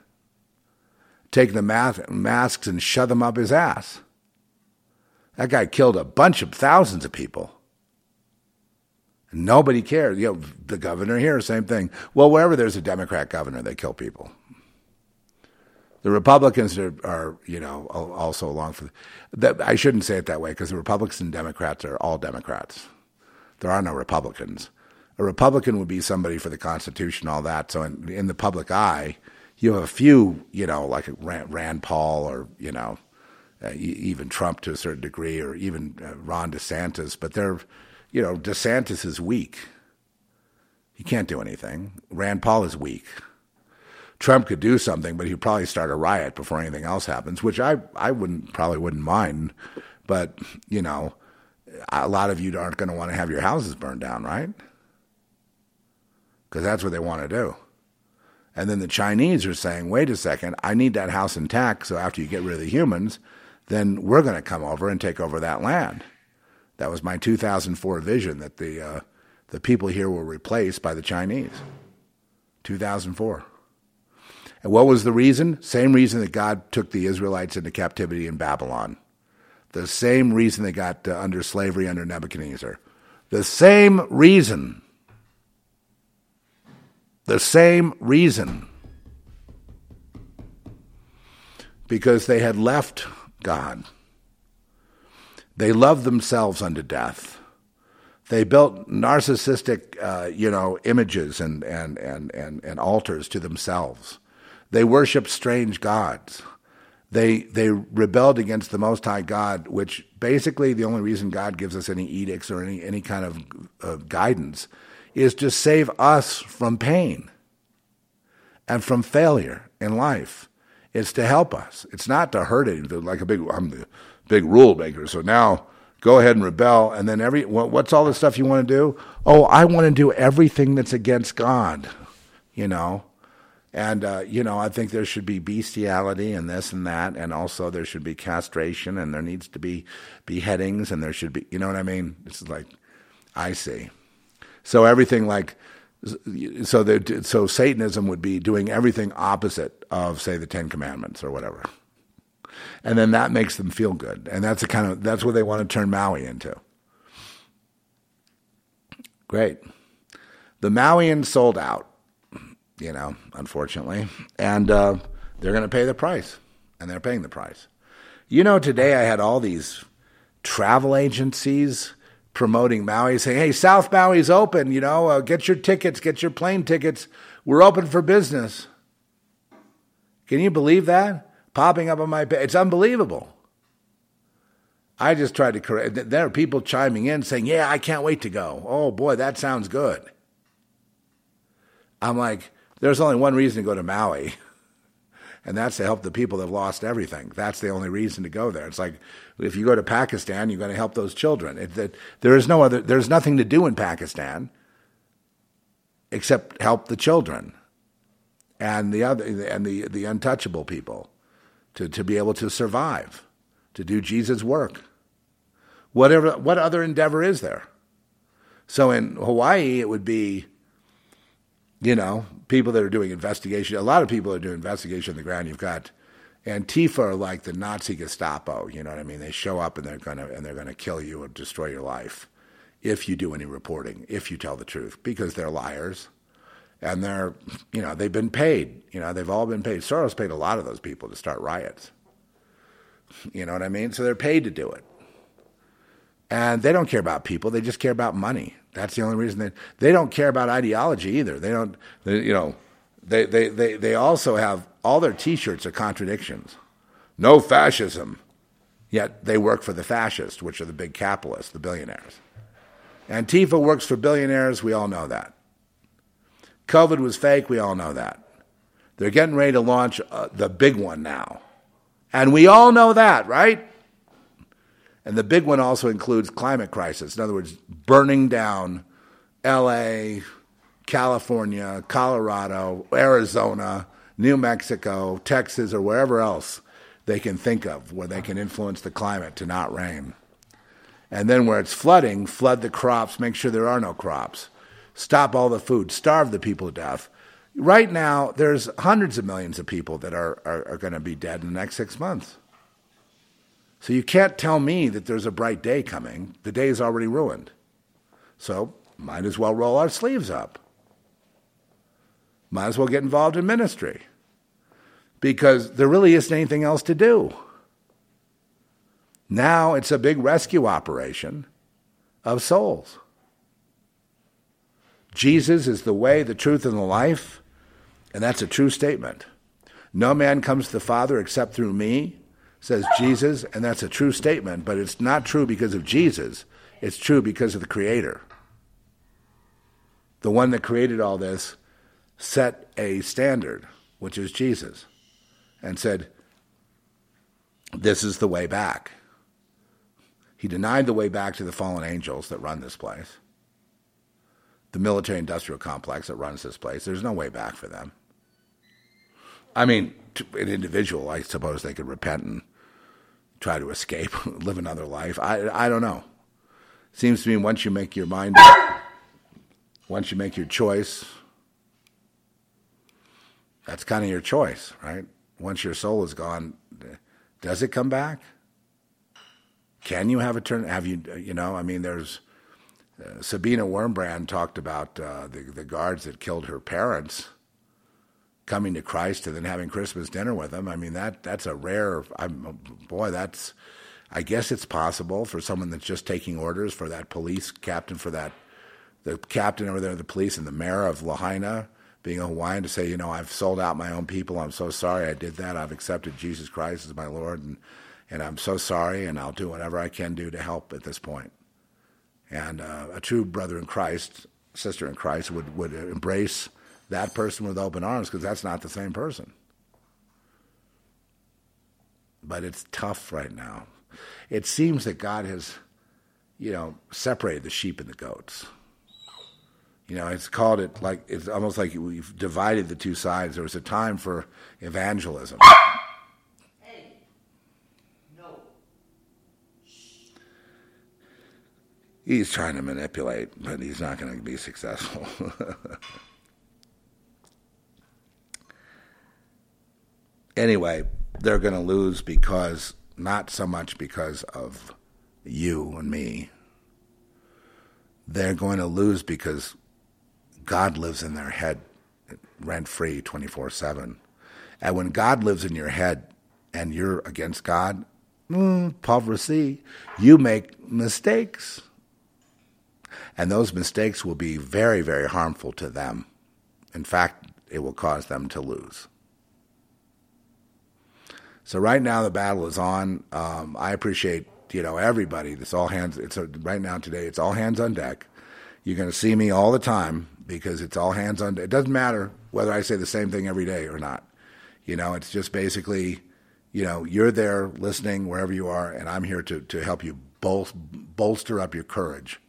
taken the mas- masks and shoved them up his ass. That guy killed a bunch of thousands of people. Nobody cares. You know, the governor here, same thing. Well, wherever there's a Democrat governor, they kill people. The Republicans are, are you know, also along for. That, I shouldn't say it that way because the Republicans and Democrats are all Democrats. There are no Republicans. A Republican would be somebody for the Constitution, all that. So in, in the public eye, you have a few, you know, like Rand Paul or you know, uh, even Trump to a certain degree, or even uh, Ron DeSantis. But they're, you know, DeSantis is weak. He can't do anything. Rand Paul is weak. Trump could do something, but he'd probably start a riot before anything else happens, which I, I wouldn't probably wouldn't mind. But you know, a lot of you aren't going to want to have your houses burned down, right? Because that's what they want to do. And then the Chinese are saying, wait a second, I need that house intact. So after you get rid of the humans, then we're going to come over and take over that land. That was my 2004 vision that the uh, the people here were replaced by the Chinese. 2004. And what was the reason? Same reason that God took the Israelites into captivity in Babylon. The same reason they got uh, under slavery under Nebuchadnezzar. The same reason. The same reason. Because they had left God. They loved themselves unto death. They built narcissistic, uh, you know, images and, and, and, and, and altars to themselves. They worshiped strange gods. They, they rebelled against the Most High God, which basically the only reason God gives us any edicts or any, any kind of uh, guidance is to save us from pain and from failure in life. It's to help us. It's not to hurt anything. Like a big, I'm the big rule maker. So now go ahead and rebel. And then every, what's all the stuff you want to do? Oh, I want to do everything that's against God, you know. And, uh, you know, I think there should be bestiality and this and that. And also there should be castration and there needs to be beheadings and there should be, you know what I mean? Is like, I see. So everything like, so that so Satanism would be doing everything opposite of say the Ten Commandments or whatever, and then that makes them feel good, and that's the kind of that's what they want to turn Maui into. Great, the Mauians sold out, you know, unfortunately, and uh, they're going to pay the price, and they're paying the price. You know, today I had all these travel agencies promoting Maui, saying, "Hey, South Maui's open. You know, uh, get your tickets, get your plane tickets. We're open for business." Can you believe that? Popping up on my it's unbelievable. I just tried to correct. There are people chiming in saying, "Yeah, I can't wait to go." Oh boy, that sounds good. I'm like, there's only one reason to go to Maui, and that's to help the people that have lost everything. That's the only reason to go there. It's like if you go to Pakistan, you're going to help those children. It, that, there is no other. There's nothing to do in Pakistan except help the children and the other and the the untouchable people to to be able to survive, to do Jesus' work. Whatever. What other endeavor is there? So in Hawaii, it would be you know, people that are doing investigation. A lot of people are doing investigation on the ground. You've got Antifa are like the Nazi Gestapo. You know what I mean? They show up and they're gonna and they're gonna kill you or destroy your life if you do any reporting, if you tell the truth, because they're liars. And they're, you know, they've been paid. You know, they've all been paid. Soros paid a lot of those people to start riots. You know what I mean? So they're paid to do it. And they don't care about people. They just care about money. That's the only reason they they don't care about ideology either. They don't. They, you know, they, they they they also have all their T-shirts are contradictions. No fascism, yet they work for the fascists, which are the big capitalists, the billionaires. Antifa works for billionaires. We all know that. COVID was fake. We all know that. They're getting ready to launch uh, the big one now, and we all know that, right? And the big one also includes climate crisis. In other words, burning down LA, California, Colorado, Arizona, New Mexico, Texas, or wherever else they can think of where they can influence the climate to not rain. And then where it's flooding, flood the crops, make sure there are no crops. Stop all the food, starve the people to death. Right now, there's hundreds of millions of people that are, are, are going to be dead in the next six months. So you can't tell me that there's a bright day coming. The day is already ruined. So might as well roll our sleeves up. Might as well get involved in ministry. Because there really isn't anything else to do. Now it's a big rescue operation of souls. Jesus is the way, the truth, and the life, and that's a true statement. No man comes to the Father except through me, says Jesus, and that's a true statement, but it's not true because of Jesus. It's true because of the Creator. The one that created all this set a standard, which is Jesus, and said, This is the way back. He denied the way back to the fallen angels that run this place, the military industrial complex that runs this place. There's no way back for them. I mean, an individual, I suppose they could repent and try to escape, live another life. I, I don't know. Seems to me once you make your mind up, once you make your choice, that's kind of your choice, right? Once your soul is gone, does it come back? Can you have a turn? Have you, you know, I mean, there's uh, Sabina Wurmbrand talked about uh, the, the guards that killed her parents coming to Christ and then having Christmas dinner with them. I mean, that that's a rare, I'm, boy, that's, I guess it's possible for someone that's just taking orders for that police captain, for that, the captain over there, the police, and the mayor of Lahaina being a Hawaiian to say, you know, I've sold out my own people. I'm so sorry I did that. I've accepted Jesus Christ as my Lord, and and I'm so sorry, and I'll do whatever I can do to help at this point. And uh, a true brother in Christ, sister in Christ, would would embrace that person with open arms because that's not the same person. But it's tough right now. It seems that God has, you know, separated the sheep and the goats. You know, it's called it like it's almost like we've divided the two sides. There was a time for evangelism. Hey, no. He's trying to manipulate, but he's not going to be successful. anyway, they're going to lose because not so much because of you and me. They're going to lose because God lives in their head rent free 24 7. And when God lives in your head and you're against God, mm, you make mistakes. And those mistakes will be very, very harmful to them. In fact, it will cause them to lose. So right now the battle is on. Um, I appreciate you know everybody. It's all hands. It's a, right now today. It's all hands on deck. You're going to see me all the time because it's all hands on. It doesn't matter whether I say the same thing every day or not. You know, it's just basically, you know, you're there listening wherever you are, and I'm here to to help you bol- bolster up your courage.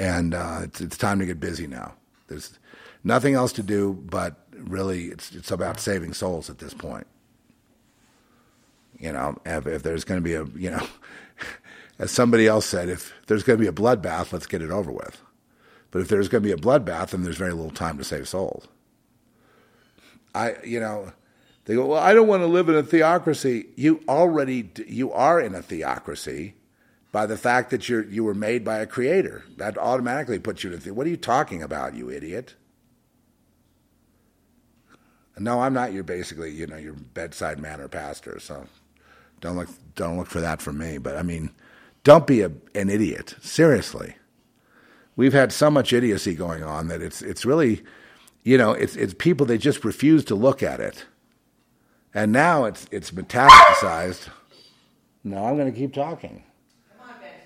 And uh, it's it's time to get busy now. There's nothing else to do, but really, it's it's about saving souls at this point. You know, if, if there's going to be a, you know, as somebody else said, if there's going to be a bloodbath, let's get it over with. But if there's going to be a bloodbath, then there's very little time to save souls. I, you know, they go, well, I don't want to live in a theocracy. You already, you are in a theocracy by the fact that you're, you were made by a creator. That automatically puts you in a, what are you talking about, you idiot? No, I'm not your basically, you know, your bedside manner pastor. So don't look, don't look for that from me. But I mean, don't be a, an idiot. Seriously, we've had so much idiocy going on that it's it's really, you know, it's it's people they just refuse to look at it, and now it's it's metastasized. No, I'm going to keep talking.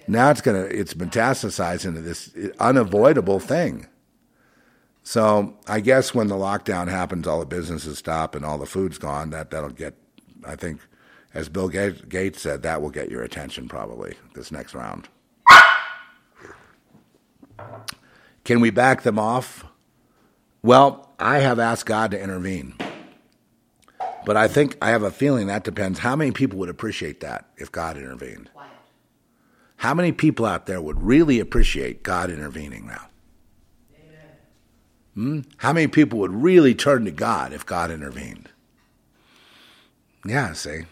Now it's to it's metastasized into this unavoidable thing. So I guess when the lockdown happens, all the businesses stop and all the food's gone. That that'll get, I think, as Bill Gates said, that will get your attention probably this next round. Can we back them off? Well, I have asked God to intervene. But I think I have a feeling that depends. How many people would appreciate that if God intervened? How many people out there would really appreciate God intervening now? Hmm? How many people would really turn to God if God intervened? Yeah, see.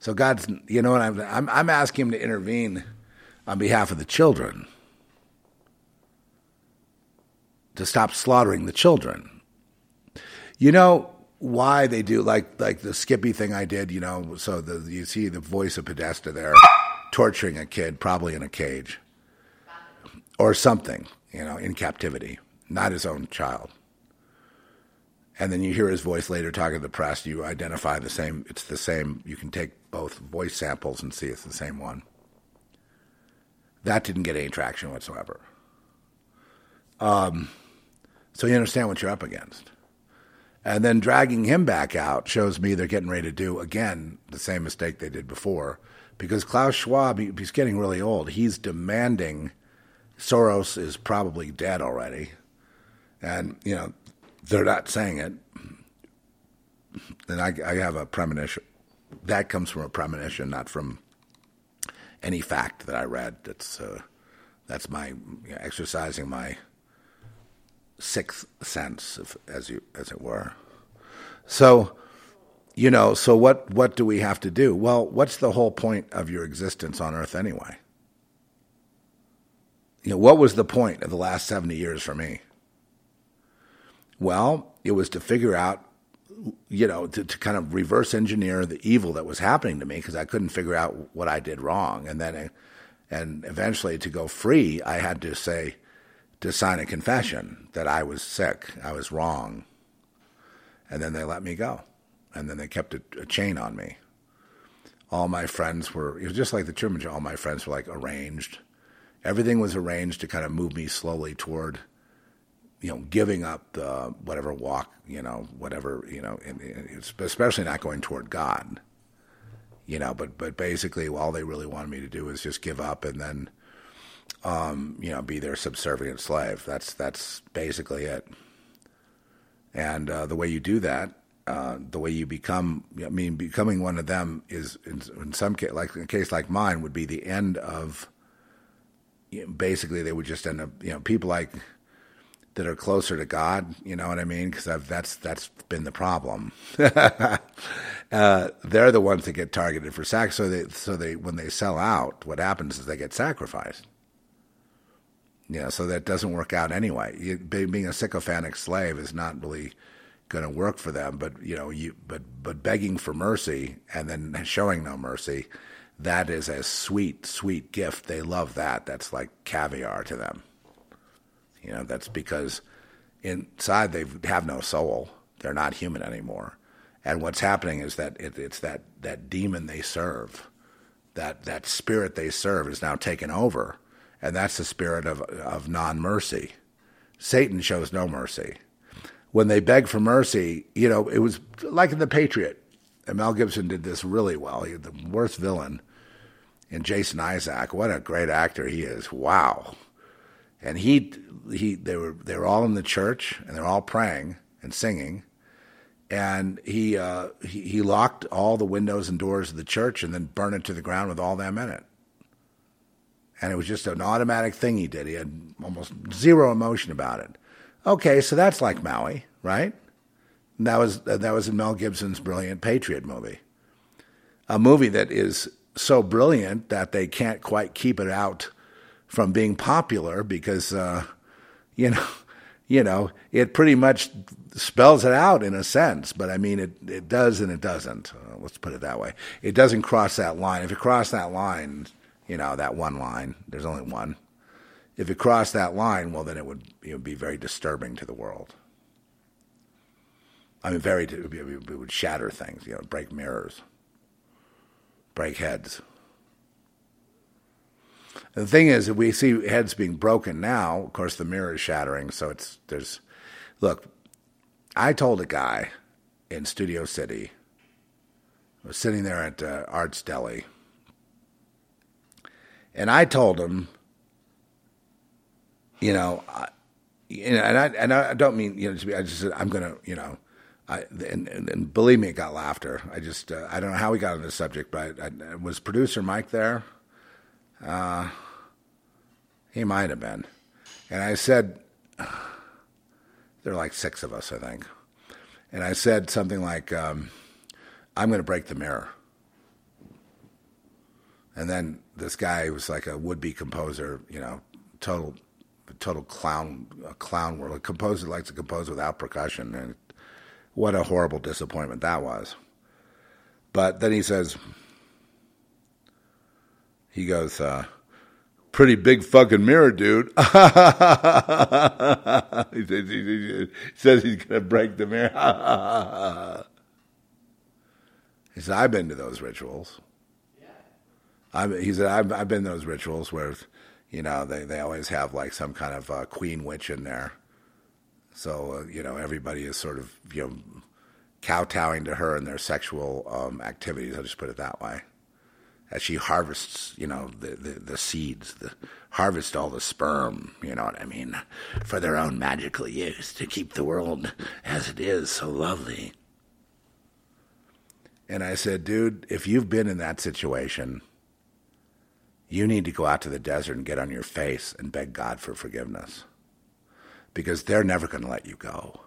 So God's, you know what I'm, I'm, asking Him to intervene on behalf of the children, to stop slaughtering the children. You know why they do like like the Skippy thing I did. You know, so the you see the voice of Podesta there torturing a kid, probably in a cage or something. You know, in captivity, not his own child and then you hear his voice later talking to the press. You identify the same. It's the same. You can take both voice samples and see it's the same one. That didn't get any traction whatsoever. Um, so you understand what you're up against. And then dragging him back out shows me they're getting ready to do again the same mistake they did before, because Klaus Schwab he, he's getting really old. He's demanding. Soros is probably dead already, and you know they're not saying it, then I, I have a premonition. That comes from a premonition, not from any fact that I read. That's uh, that's my you know, exercising my sixth sense, as you as it were. So, you know, so what what do we have to do? Well, what's the whole point of your existence on Earth anyway? You know, what was the point of the last seventy years for me? Well, it was to figure out, you know, to, to kind of reverse engineer the evil that was happening to me because I couldn't figure out what I did wrong. And then, and eventually to go free, I had to say, to sign a confession that I was sick, I was wrong. And then they let me go. And then they kept a, a chain on me. All my friends were, it was just like the Truman Show, all my friends were like arranged. Everything was arranged to kind of move me slowly toward you know, giving up the whatever walk, you know, whatever, you know, especially not going toward God, you know, but but basically, all they really wanted me to do was just give up and then, um, you know, be their subservient slave. That's that's basically it. And uh, the way you do that, uh, the way you become, I mean, becoming one of them is in, in some case, like in a case like mine, would be the end of. You know, basically, they would just end up, you know, people like that are closer to God. You know what I mean? Because that's that's been the problem. uh, they're the ones that get targeted for sac. So they so they when they sell out, what happens is they get sacrificed. Yeah, so that doesn't work out anyway. You, being a sycophantic slave is not really going to work for them. But you know, you but but begging for mercy and then showing no mercy, that is a sweet, sweet gift. They love that. That's like caviar to them. You know, that's because inside they have no soul. They're not human anymore. And what's happening is that it, it's that, that demon they serve, that, that spirit they serve is now taken over. And that's the spirit of, of non mercy. Satan shows no mercy. When they beg for mercy, you know, it was like in The Patriot. And Mel Gibson did this really well. He the worst villain in Jason Isaac. What a great actor he is. Wow and he he they were they were all in the church and they're all praying and singing. And he uh, he he locked all the windows and doors of the church and then burned it to the ground with all them in it. And it was just an automatic thing he did. He had almost zero emotion about it. Okay so that's like maui right? And that was that was in mel gibson's brilliant patriot movie. A movie that is so brilliant that they can't quite keep it out from being popular because uh, you know you know it pretty much spells it out in a sense but i mean it, it does and it doesn't. Uh, let's put it that way. It doesn't cross that line. If it crossed that line you know that one line there's only one. If it crossed that line well then it would, it would be very disturbing to the world. I mean very it would, be, it would shatter things you know break mirrors break heads the thing is, we see heads being broken now. Of course, the mirror is shattering. So it's there's. Look, I told a guy in Studio City. I was sitting there at uh, Arts Deli, and I told him, you know, I, you know, and I and I don't mean you know to be. I just said I'm gonna, you know. I, and, and, and believe me, it got laughter. I just, uh, I don't know how we got on this subject, but I, I, was producer Mike there? Uh, he might have been. And I said, there are like six of us, I think. And I said something like, um, I'm going to break the mirror. And then this guy was like a would-be composer, you know, total, total clown, a clown world. A composer likes to compose without percussion, and what a horrible disappointment that was. But then he says, he goes, uh, pretty big fucking mirror, dude. he, says, he says he's going to break the mirror. he said, I've been to those rituals. I've, he said, I've, I've been to those rituals where, you know, they, they always have like some kind of uh, queen witch in there. So, uh, you know, everybody is sort of, you know, kowtowing to her in their sexual um, activities. I'll just put it that way. As she harvests, you know, the, the, the seeds, the, harvest all the sperm, you know what I mean, for their own magical use to keep the world as it is so lovely. And I said, dude, if you've been in that situation, you need to go out to the desert and get on your face and beg God for forgiveness. Because they're never going to let you go.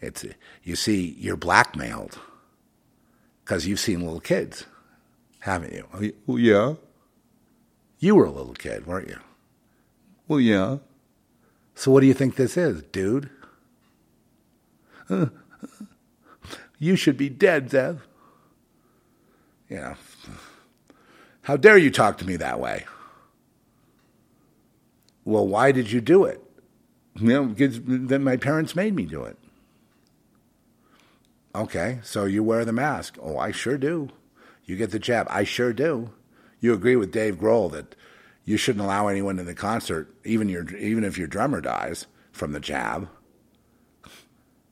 It's you see, you're blackmailed because you've seen little kids, haven't you? Oh, Well, yeah. You were a little kid, weren't you? Well, yeah. So what do you think this is, dude? You should be dead, Zev. You know, how dare you talk to me that way? Well, why did you do it? You know, because then my parents made me do it. Okay, so you wear the mask. Oh, I sure do. You get the jab. I sure do. You agree with Dave Grohl that you shouldn't allow anyone in the concert, even your even if your drummer dies from the jab,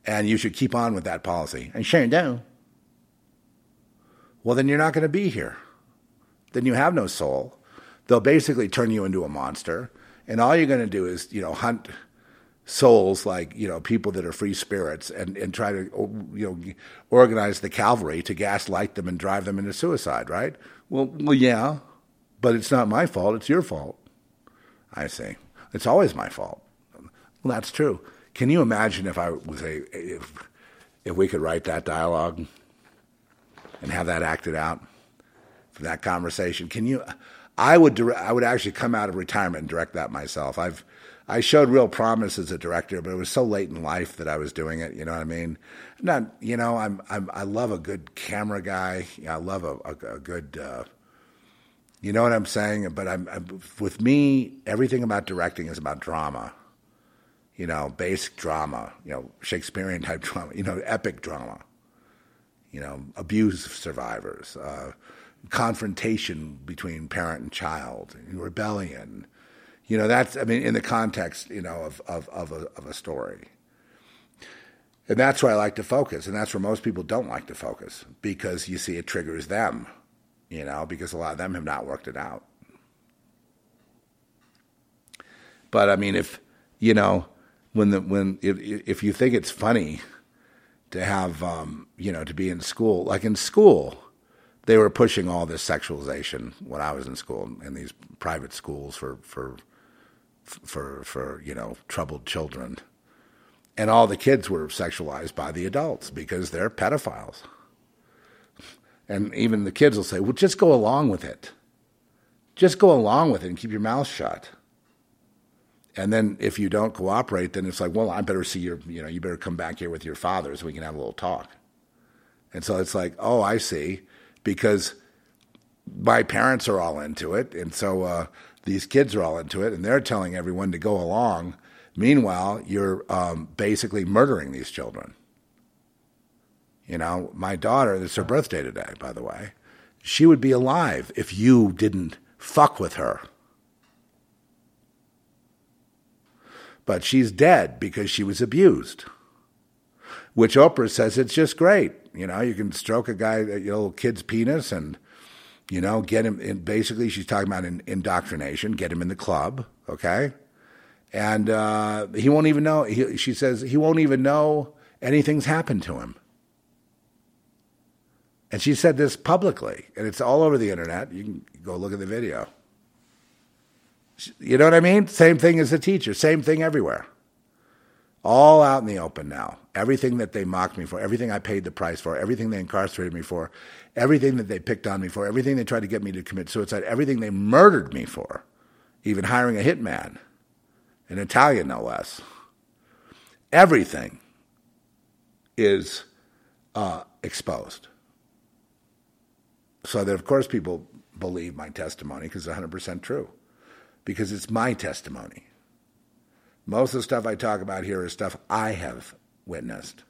and you should keep on with that policy. I sure do. Well, then you're not going to be here. Then you have no soul. They'll basically turn you into a monster, and all you're going to do is, you know, hunt souls like you know people that are free spirits and and try to oh, you know organize the cavalry to gaslight them and drive them into suicide right? Well well yeah but it's not my fault. It's your fault i say. It's always my fault. Well that's true. Can you imagine if i was a if if we could write that dialogue and have that acted out from that conversation? Can you i would direct, i would actually come out of retirement and direct that myself. I've I showed real promise as a director, but it was so late in life that I was doing it. You know what I mean? Not, you know, I'm, I'm I love a good camera guy. I love a, a, a good, uh, you know what I'm saying? But I'm, I'm with me, everything about directing is about drama. You know, basic drama. You know, Shakespearean type drama. You know, epic drama. You know, abuse survivors, uh, confrontation between parent and child, rebellion you know, that's, I mean, in the context, you know, of, of, of, a, of a story. And that's where I like to focus. And that's where most people don't like to focus because you see it triggers them, you know, because a lot of them have not worked it out. But I mean, if, you know, when the, when, if, if you think it's funny to have, um, you know, to be in school, like in school, they were pushing all this sexualization when I was in school in these private schools for, for, for for you know troubled children, and all the kids were sexualized by the adults because they're pedophiles. And even the kids will say, "Well, just go along with it. Just go along with it and keep your mouth shut." And then if you don't cooperate, then it's like, "Well, I better see your, you know, you better come back here with your father so we can have a little talk." And so it's like, "Oh, I see," because my parents are all into it, and so. Uh, these kids are all into it and they're telling everyone to go along. Meanwhile, you're um, basically murdering these children. You know, my daughter, it's her birthday today, by the way. She would be alive if you didn't fuck with her. But she's dead because she was abused. Which Oprah says it's just great. You know, you can stroke a guy, a little kid's penis and you know, get him in. Basically, she's talking about in, indoctrination. Get him in the club, okay? And uh, he won't even know. He, she says he won't even know anything's happened to him. And she said this publicly, and it's all over the internet. You can go look at the video. You know what I mean? Same thing as the teacher, same thing everywhere. All out in the open now. Everything that they mocked me for, everything I paid the price for, everything they incarcerated me for, everything that they picked on me for, everything they tried to get me to commit suicide, everything they murdered me for, even hiring a hitman, an Italian no less. Everything is uh, exposed. So that, of course, people believe my testimony because it's 100% true, because it's my testimony. Most of the stuff I talk about here is stuff I have witnessed.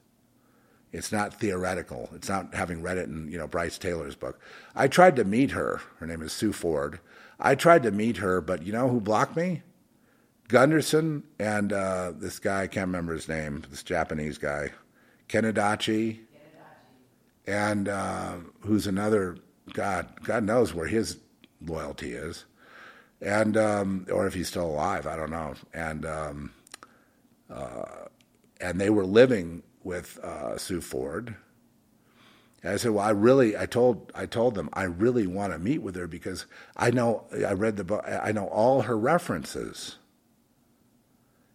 It's not theoretical. It's not having read it in, you know, Brice Taylor's book. I tried to meet her. Her name is Sue Ford. I tried to meet her, but you know who blocked me? Gunderson and uh, this guy, I can't remember his name, this Japanese guy, Ken Adachi, and uh, who's another, God, God knows where his loyalty is and um, or if he's still alive, I don't know. And um, uh, and they were living with uh, Sue Ford. And I said, "Well, I really," I told, I told them, I really want to meet with her because I know, I read the book, I know all her references.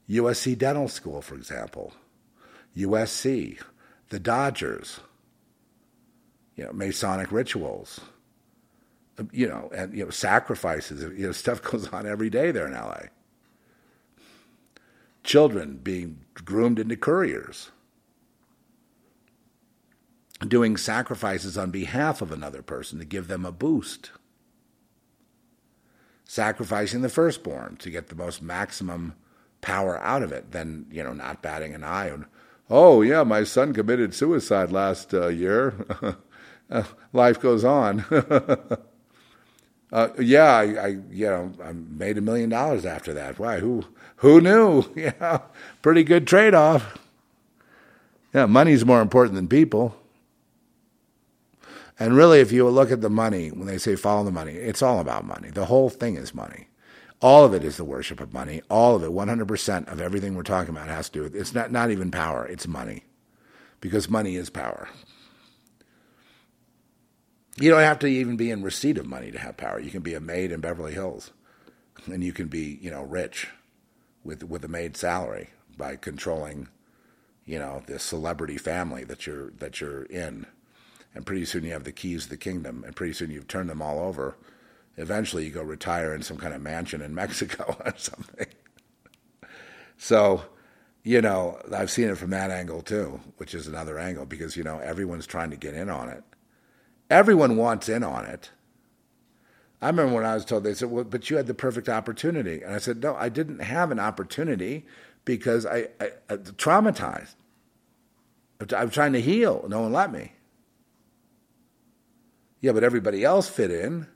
USC Dental School, for example, USC, the Dodgers, you know, Masonic rituals you know, and you know, sacrifices, you know, stuff goes on every day there in LA. Children being groomed into couriers, doing sacrifices on behalf of another person to give them a boost, sacrificing the firstborn to get the most maximum power out of it, then you know, not batting an eye oh yeah, my son committed suicide last uh, year. Life goes on. Uh, yeah, I, I, you know I made a million dollars after that. Why? Who who knew? Yeah, pretty good trade off. Yeah, money's more important than people. And really, if you look at the money, when they say follow the money, it's all about money. The whole thing is money. All of it is the worship of money. All of it, 100% of everything we're talking about has to do with it's not, not even power, it's money. Because money is power. You don't have to even be in receipt of money to have power. You can be a maid in Beverly Hills, and you can be, you know, rich with with a maid salary by controlling, you know, this celebrity family that you're that you're in, and pretty soon you have the keys to the kingdom, and pretty soon you've turned them all over. Eventually, you go retire in some kind of mansion in Mexico or something. so, you know, I've seen it from that angle too, which is another angle because you know everyone's trying to get in on it Everyone wants in on it. I remember when I was told, they said, well, but you had the perfect opportunity. And I said, no, I didn't have an opportunity because I, I, I traumatized. I was trying to heal. No one let me. Yeah, but everybody else fit in.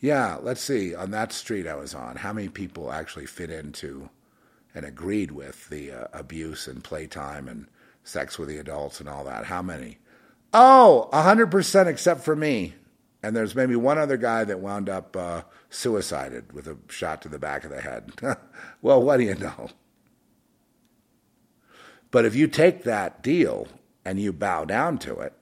Yeah, let's see. On that street I was on, how many people actually fit into and agreed with the uh, abuse and playtime and sex with the adults and all that? How many? Oh, 100% except for me. And there's maybe one other guy that wound up uh, suicided with a shot to the back of the head. well, what do you know? But if you take that deal and you bow down to it,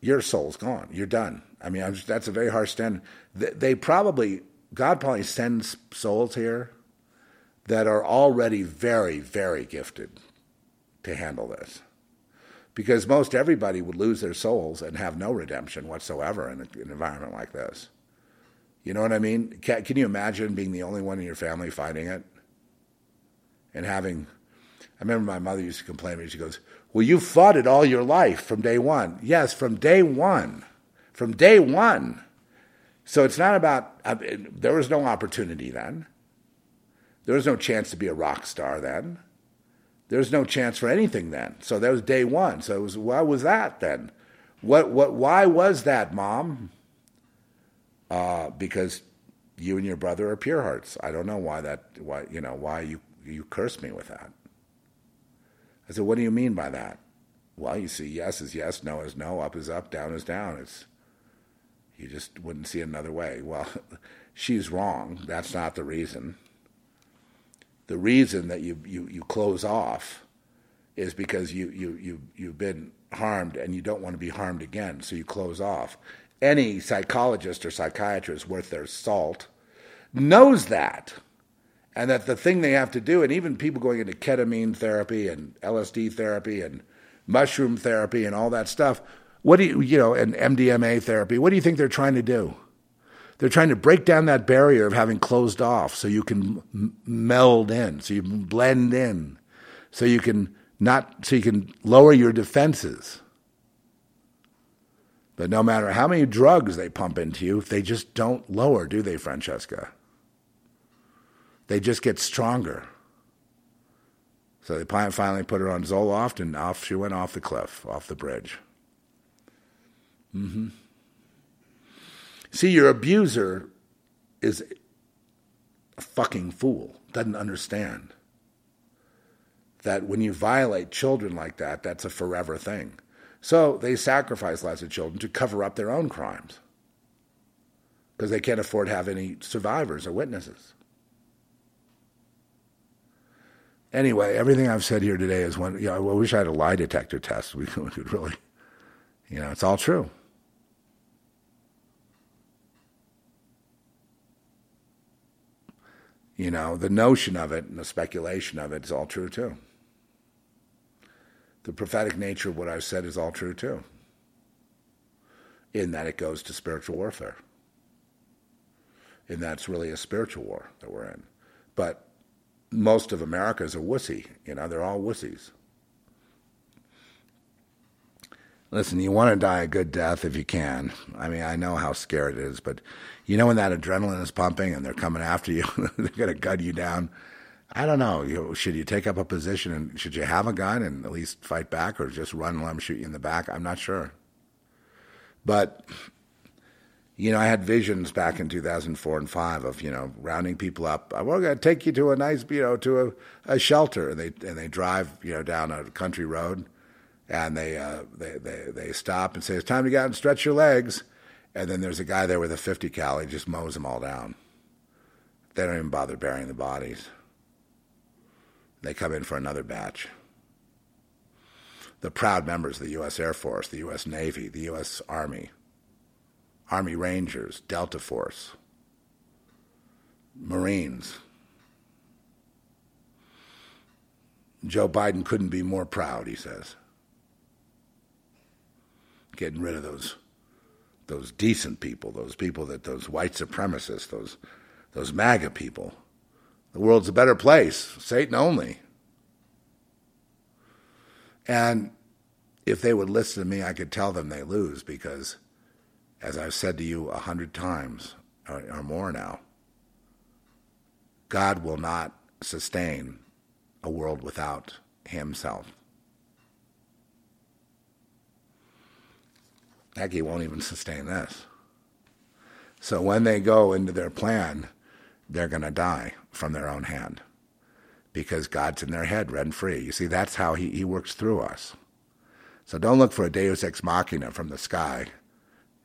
your soul's gone. You're done. I mean, just, that's a very harsh stand. They, they probably, God probably sends souls here that are already very, very gifted to handle this because most everybody would lose their souls and have no redemption whatsoever in, a, an environment like this. You know what I mean? Can, can, you imagine being the only one in your family fighting it? And having, I remember my mother used to complain to me, she goes, Well, you fought it all your life from day one. Yes, from day one. From day one. So it's not about, I mean, there was no opportunity then. There was no chance to be a rock star then. There's no chance for anything then. So that was day one. So it was why was that then? What what why was that, mom? Uh, because you and your brother are pure hearts. I don't know why that why you know why you you cursed me with that. I said, what do you mean by that? Well, you see, yes is yes, no is no, up is up, down is down. It's you just wouldn't see another way. Well, she's wrong. That's not the reason the reason that you, you, you close off is because you, you, you, you've been harmed and you don't want to be harmed again, so you close off. Any psychologist or psychiatrist worth their salt knows that. And that the thing they have to do, and even people going into ketamine therapy and LSD therapy and mushroom therapy and all that stuff, what do you, you know, and MDMA therapy, what do you think they're trying to do? They're trying to break down that barrier of having closed off so you can m- meld in, so you blend in, so you can not, so you can lower your defenses. But no matter how many drugs they pump into you, they just don't lower, do they, Francesca? They just get stronger. So the they finally put her on Zoloft, and off she went off the cliff, off the bridge. Mm-hmm. See, your abuser is a fucking fool, doesn't understand that when you violate children like that, that's a forever thing. So they sacrifice lots of children to cover up their own crimes because they can't afford to have any survivors or witnesses. Anyway, everything I've said here today is one. You know, I wish I had a lie detector test. We could really, you know, it's all true. You know, the notion of it and the speculation of it is all true too. The prophetic nature of what I've said is all true too, in that it goes to spiritual warfare. And that's really a spiritual war that we're in. But most of America is a wussy. You know, they're all wussies. Listen, you want to die a good death if you can. I mean, I know how scared it is, but you know when that adrenaline is pumping and they're coming after you, they're going to gun you down. I don't know. You, should you take up a position and should you have a gun and at least fight back or just run and let them shoot you in the back? I'm not sure. But you know, I had visions back in 2004 and five of you know rounding people up. We're going to take you to a nice, you know, to a, a shelter, and they and they drive you know down a country road, and they uh, they they they stop and say it's time to get out and stretch your legs, and then there's a guy there with a 50 cal. He just mows them all down. They don't even bother burying the bodies. They come in for another batch. The proud members of the U.S. Air Force, the U.S. Navy, the U.S. Army Army Rangers, Delta Force, Marines. Joe Biden couldn't be more proud, he says. Getting rid of those those decent people, those people that those white supremacists, those those MAGA people. The world's a better place, Satan only. And if they would listen to me, I could tell them they lose because as I've said to you a hundred times or, or more now, God will not sustain a world without Himself. He won't even sustain this. So when they go into their plan, they're going to die from their own hand because God's in their head rent free. You see, that's how he, he works through us. So don't look for a deus ex machina from the sky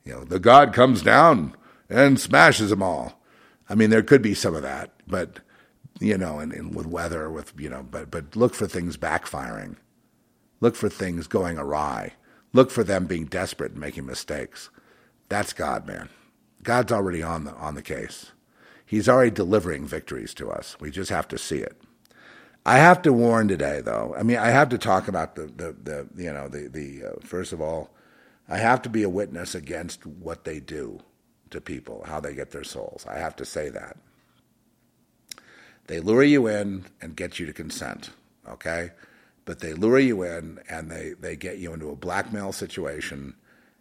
you know, the God comes down and smashes them all. I mean, there could be some of that, but you know, and, and with weather, with you know, but but look for things backfiring. Look for things going awry. Look for them being desperate and making mistakes. That's God, man. God's already on the on the case. He's already delivering victories to us. We just have to see it. I have to warn today, though. I mean, I have to talk about the the, the you know the the uh, first of all I have to be a witness against what they do to people, how they get their souls. I have to say that. They lure you in and get you to consent, okay? But they lure you in and they, they get you into a blackmail situation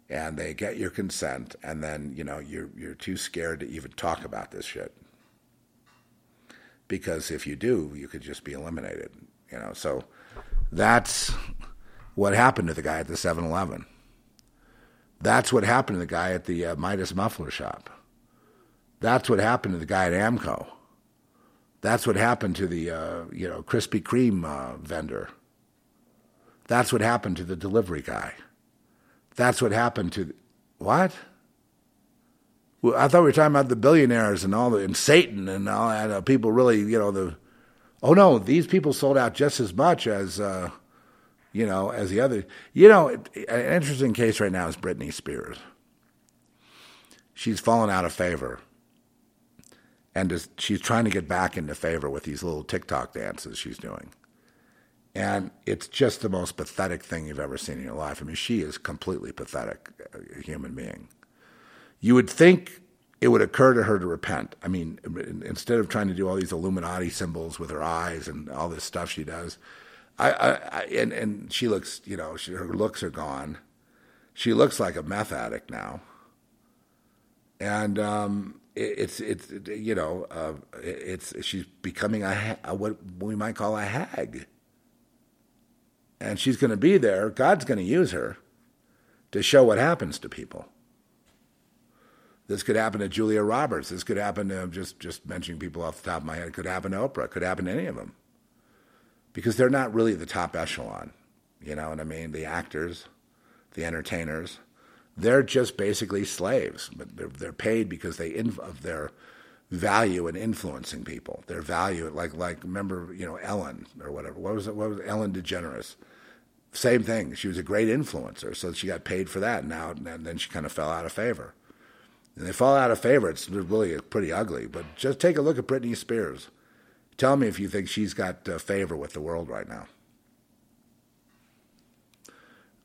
and they get your consent and then, you know, you're you're too scared to even talk about this shit. Because if you do, you could just be eliminated, you know. So that's what happened to the guy at the 7-Eleven. That's what happened to the guy at the uh, Midas muffler shop. That's what happened to the guy at AAMCO. That's what happened to the uh, you know Krispy Kreme uh, vendor. That's what happened to the delivery guy. That's what happened to what? Well, I thought we were talking about the billionaires and all the and Satan and all and uh, people really you know the. Oh no, these people sold out just as much as uh, you know, as the other. You know, an interesting case right now is Britney Spears. She's fallen out of favor. And is, she's trying to get back into favor with these little TikTok dances she's doing. And it's just the most pathetic thing you've ever seen in your life. I mean, she is completely pathetic, a human being. You would think it would occur to her to repent. I mean, instead of trying to do all these Illuminati symbols with her eyes and all this stuff she does, I, I, I and and she looks, you know, she, her looks are gone. She looks like a meth addict now, and um, it, it's it's you know, uh, it's she's becoming a, a what we might call a hag, and she's going to be there. God's going to use her to show what happens to people. This could happen to Julia Roberts. This could happen to just just mentioning people off the top of my head. It could happen to Oprah. It could happen to any of them, because they're not really the top echelon. You know what I mean? The actors, the entertainers, they're just basically slaves. But they're they're paid because they inf- of their value in influencing people. Their value, like like remember you know Ellen or whatever. What was it? What was it? Ellen DeGeneres? Same thing. She was a great influencer, so she got paid for that. Now and then she kind of fell out of favor and they fall out of favor. It's really pretty ugly. But just take a look at Britney Spears. Tell me if you think she's got uh, favor with the world right now.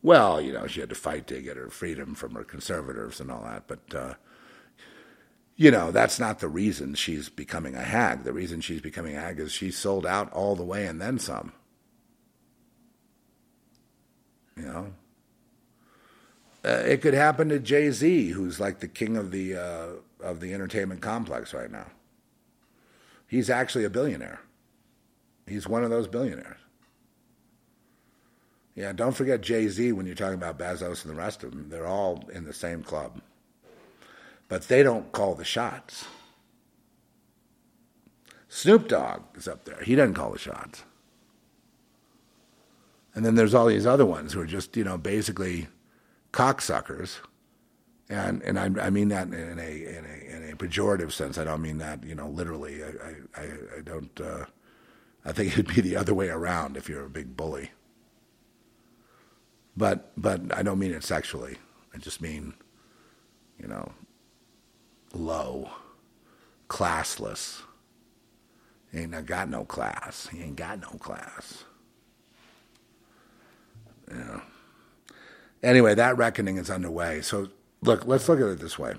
Well, you know, she had to fight to get her freedom from her conservatives and all that, but uh, you know, that's not the reason she's becoming a hag. The reason she's becoming a hag is she's sold out all the way and then some. You know, uh, it could happen to Jay Z, who's like the king of the uh, of the entertainment complex right now. He's actually a billionaire. He's one of those billionaires. Yeah, don't forget Jay Z when you're talking about Bezos and the rest of them. They're all in the same club, but they don't call the shots. Snoop Dogg is up there. He doesn't call the shots. And then there's all these other ones who are just, you know, basically cocksuckers, and and I, I mean that in a, in a in a pejorative sense. I don't mean that you know literally. I I, I don't. Uh, I think it'd be the other way around if you're a big bully. But but I don't mean it sexually. I just mean, you know, low, classless. He ain't got no class. He ain't got no class. Yeah anyway, that reckoning is underway. So, look, let's look at it this way.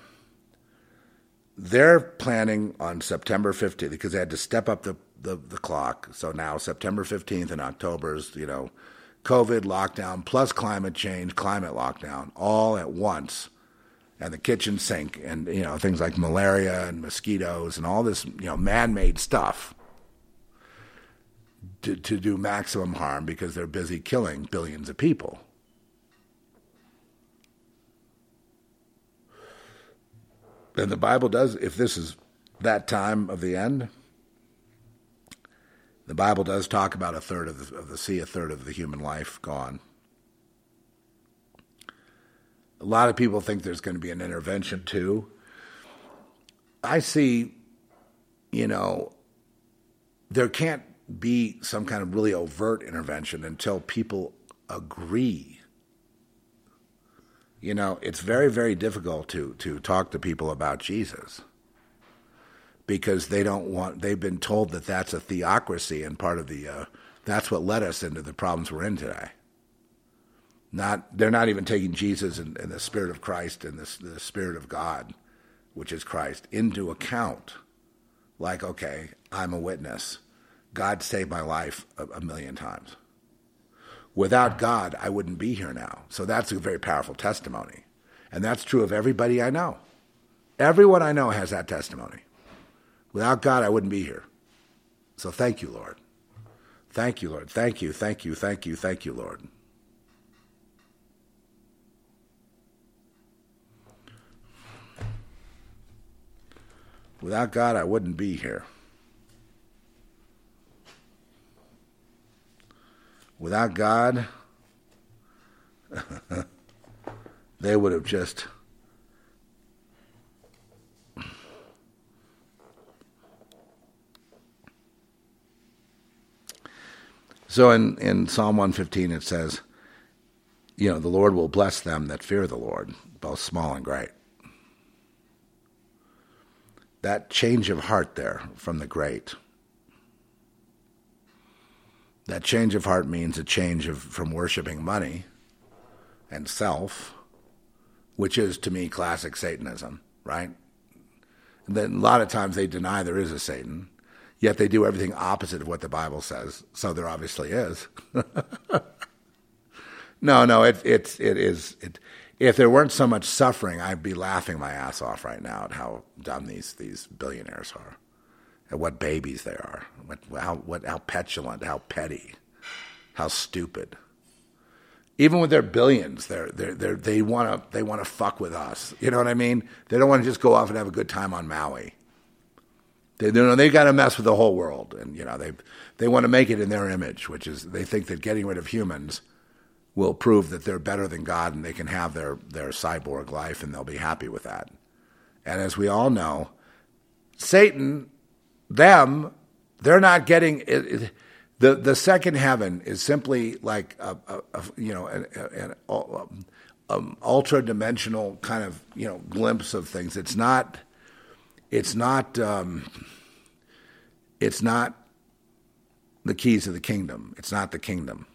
They're planning on September 15th because they had to step up the, the, the clock. So now September 15th and October is, you know, COVID lockdown plus climate change, climate lockdown, all at once, and the kitchen sink, and you know things like malaria and mosquitoes and all this you know man-made stuff to, to do maximum harm because they're busy killing billions of people. And the Bible does, if this is that time of the end, the Bible does talk about a third of the, of the sea, a third of the human life gone. A lot of people think there's going to be an intervention too. I see, you know, there can't be some kind of really overt intervention until people agree you know, it's very, very difficult to, to talk to people about Jesus because they don't want, they've been told that that's a theocracy and part of the, uh, that's what led us into the problems we're in today. Not, they're not even taking Jesus and, and the Spirit of Christ and the, the Spirit of God, which is Christ, into account. Like, okay, I'm a witness. God saved my life a, a million times. Without God, I wouldn't be here now. So that's a very powerful testimony. And that's true of everybody I know. Everyone I know has that testimony. Without God, I wouldn't be here. So thank you, Lord. Thank you, Lord. Thank you, thank you, thank you, thank you, Lord. Without God, I wouldn't be here. Without God, they would have just So in, in Psalm 115, it says, you know, the Lord will bless them that fear the Lord, both small and great. That change of heart there from the great. That change of heart means a change of from worshiping money and self, which is to me classic Satanism, right? And then a lot of times they deny there is a Satan, yet they do everything opposite of what the Bible says. So there obviously is. no, no, it, it's it is it. If there weren't so much suffering, I'd be laughing my ass off right now at how dumb these these billionaires are, at what babies they are, what how what how petulant, how petty, how stupid. Even with their billions, they're, they're, they're, they want to they want to fuck with us. You know what I mean? They don't want to just go off and have a good time on Maui. They, you know, they got to mess with the whole world, and you know they they want to make it in their image, which is they think that getting rid of humans will prove that they're better than God and they can have their their cyborg life and they'll be happy with that. And as we all know, Satan, them, they're not getting it, it, the the second heaven is simply like a, a, a you know an, an, an um, ultra dimensional kind of you know glimpse of things. It's not it's not um, it's not the keys of the kingdom. It's not the kingdom.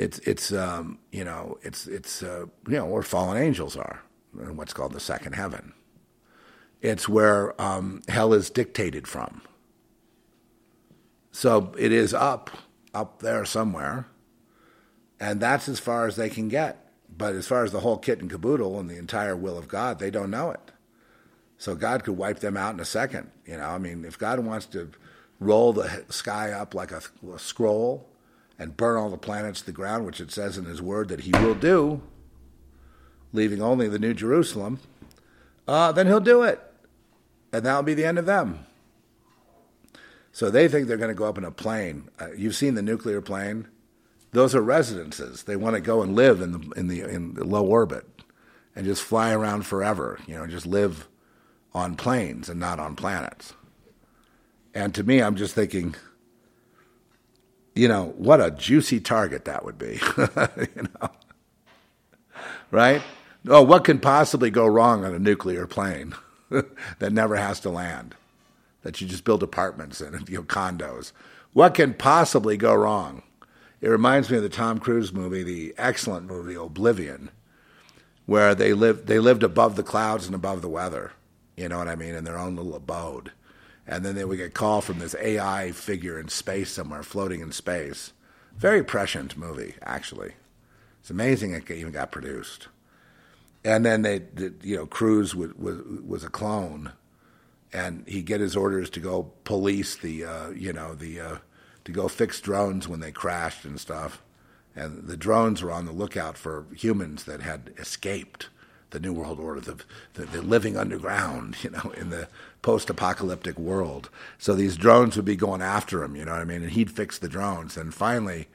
It's it's um, you know it's it's uh, you know where fallen angels are, in what's called the second heaven. It's where um, hell is dictated from. So it is up, up there somewhere, and that's as far as they can get. But as far as the whole kit and caboodle and the entire will of God, they don't know it. So God could wipe them out in a second. You know, I mean, if God wants to roll the sky up like a, a scroll and burn all the planets to the ground, which it says in His Word that He will do, leaving only the New Jerusalem, uh, then He'll do it, and that'll be the end of them. So they think they're going to go up in a plane. Uh, you've seen the nuclear plane; those are residences. They want to go and live in the in the in the low orbit and just fly around forever. You know, just live on planes and not on planets. And to me, I'm just thinking, you know, what a juicy target that would be. you know, right? Oh, what can possibly go wrong on a nuclear plane that never has to land? That you just build apartments in, you know, condos. What can possibly go wrong? It reminds me of the Tom Cruise movie, the excellent movie Oblivion, where they lived they lived above the clouds and above the weather. You know what I mean? In their own little abode. And then they would get call from this AI figure in space somewhere, floating in space. Very prescient movie, actually. It's amazing it even got produced. And then they, you know, was, was, was a clone, and he'd get his orders to go police the, uh, you know, the, uh, to go fix drones when they crashed and stuff. And the drones were on the lookout for humans that had escaped the New World Order, the, the, the living underground, you know, in the post-apocalyptic world. So these drones would be going after him, you know what I mean? And he'd fix the drones. And finally,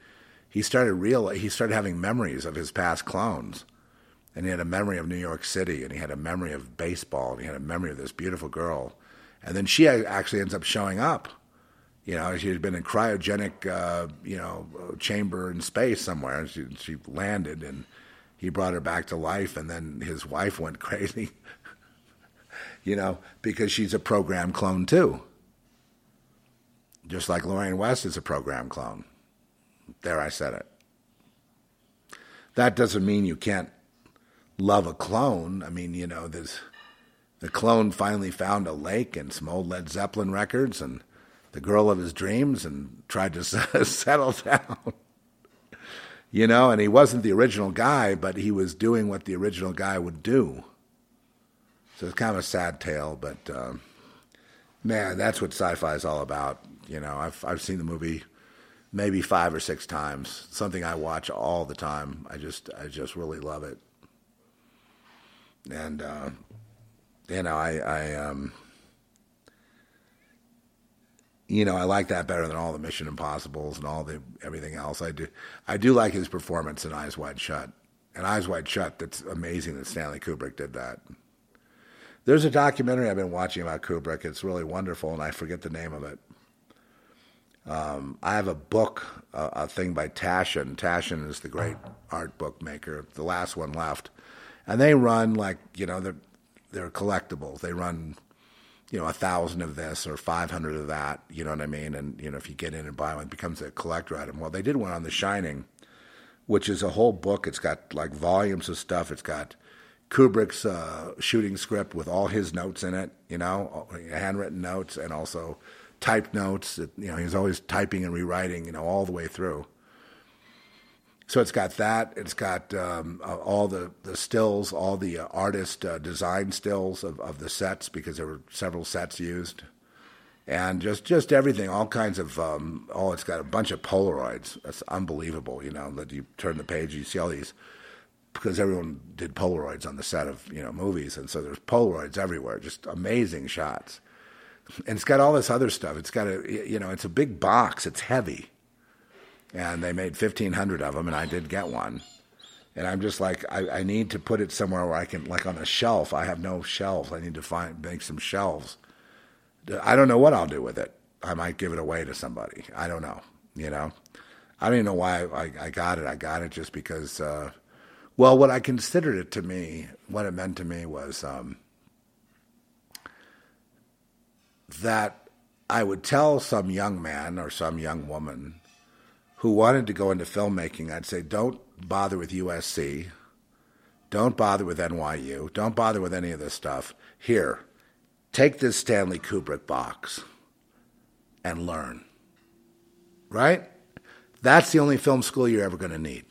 he started real. He started having memories of his past clones, and he had a memory of New York City, and he had a memory of baseball, and he had a memory of this beautiful girl. And then she actually ends up showing up. You know, she had been in cryogenic, uh, you know, chamber in space somewhere, and she, she landed and he brought her back to life, and then his wife went crazy, you know, because she's a program clone too. Just like Lorraine West is a program clone. There, I said it. That doesn't mean you can't love a clone. I mean, you know, there's the clone finally found a lake and some old Led Zeppelin records and the girl of his dreams and tried to settle down you know, and he wasn't the original guy, but he was doing what the original guy would do. So it's kind of a sad tale, but um, man, that's what sci-fi is all about. You know, I've I've seen the movie maybe five or six times. Something I watch all the time. I just I just really love it, and uh, you know, I I um, you know, I like that better than all the Mission Impossibles and all the everything else. I do, I do like his performance in Eyes Wide Shut. And Eyes Wide Shut, that's amazing that Stanley Kubrick did that. There's a documentary I've been watching about Kubrick. It's really wonderful, and I forget the name of it. Um, I have a book, uh, a thing by Taschen. Taschen is the great art bookmaker, the last one left, and they run like you know they're they're collectibles. They run you know a thousand of this or five hundred of that. You know what I mean? And you know if you get in and buy one, it becomes a collector item. Well, they did one on The Shining, which is a whole book. It's got like volumes of stuff. It's got Kubrick's uh, shooting script with all his notes in it, you know, handwritten notes and also typed notes. You know, he was always typing and rewriting, you know, all the way through. So it's got that. It's got um, uh, all the, the stills, all the uh, artist uh, design stills of, of the sets because there were several sets used, and just just everything, all kinds of. Um, oh, it's got a bunch of Polaroids. That's unbelievable. You know that you turn the page, you see all these because everyone did Polaroids on the set of you know movies, and so there's Polaroids everywhere. Just amazing shots, and it's got all this other stuff. It's got a you know it's a big box. It's heavy and they made 1,500 of them, and I did get one. And I'm just like, I, I need to put it somewhere where I can, like on a shelf. I have no shelves. I need to find make some shelves. I don't know what I'll do with it. I might give it away to somebody. I don't know. You know, I don't even know why I, I got it. I got it just because. Uh, well, what I considered it to me, what it meant to me was um, that I would tell some young man or some young woman who wanted to go into filmmaking, I'd say don't bother with USC. Don't bother with NYU. Don't bother with any of this stuff. Here, take this Stanley Kubrick box and learn. Right? That's the only film school you're ever going to need.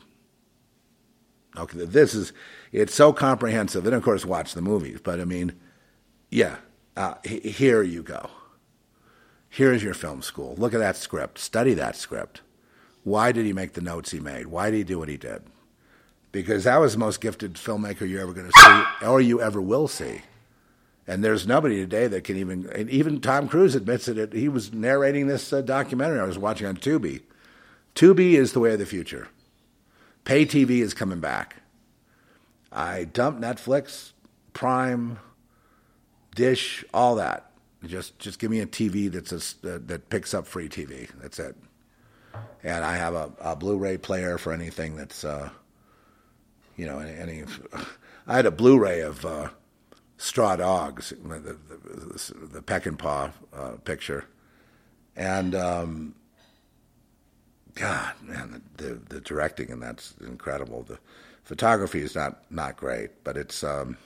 Okay, this is, it's so comprehensive. And of course, watch the movies. But I mean, yeah, uh, here you go. Here's your film school. Look at that script. Study that script. Why did he make the notes he made? Why did he do what he did? Because that was the most gifted filmmaker you're ever going to see, or you ever will see. And there's nobody today that can even, and even Tom Cruise admits it. He was narrating this uh, documentary I was watching on Tubi. Tubi is the way of the future. Pay TV is coming back. I dumped Netflix, Prime, Dish, all that. Just, just give me a TV that's a, uh, that picks up free TV. That's it and I have a, a Blu-ray player for anything that's, uh, you know, any. I had a Blu-ray of uh, Straw Dogs, the, the, the, the Peckinpah uh, picture, and um, God, man, the, the, the directing and that's incredible. The photography is not not great, but it's um,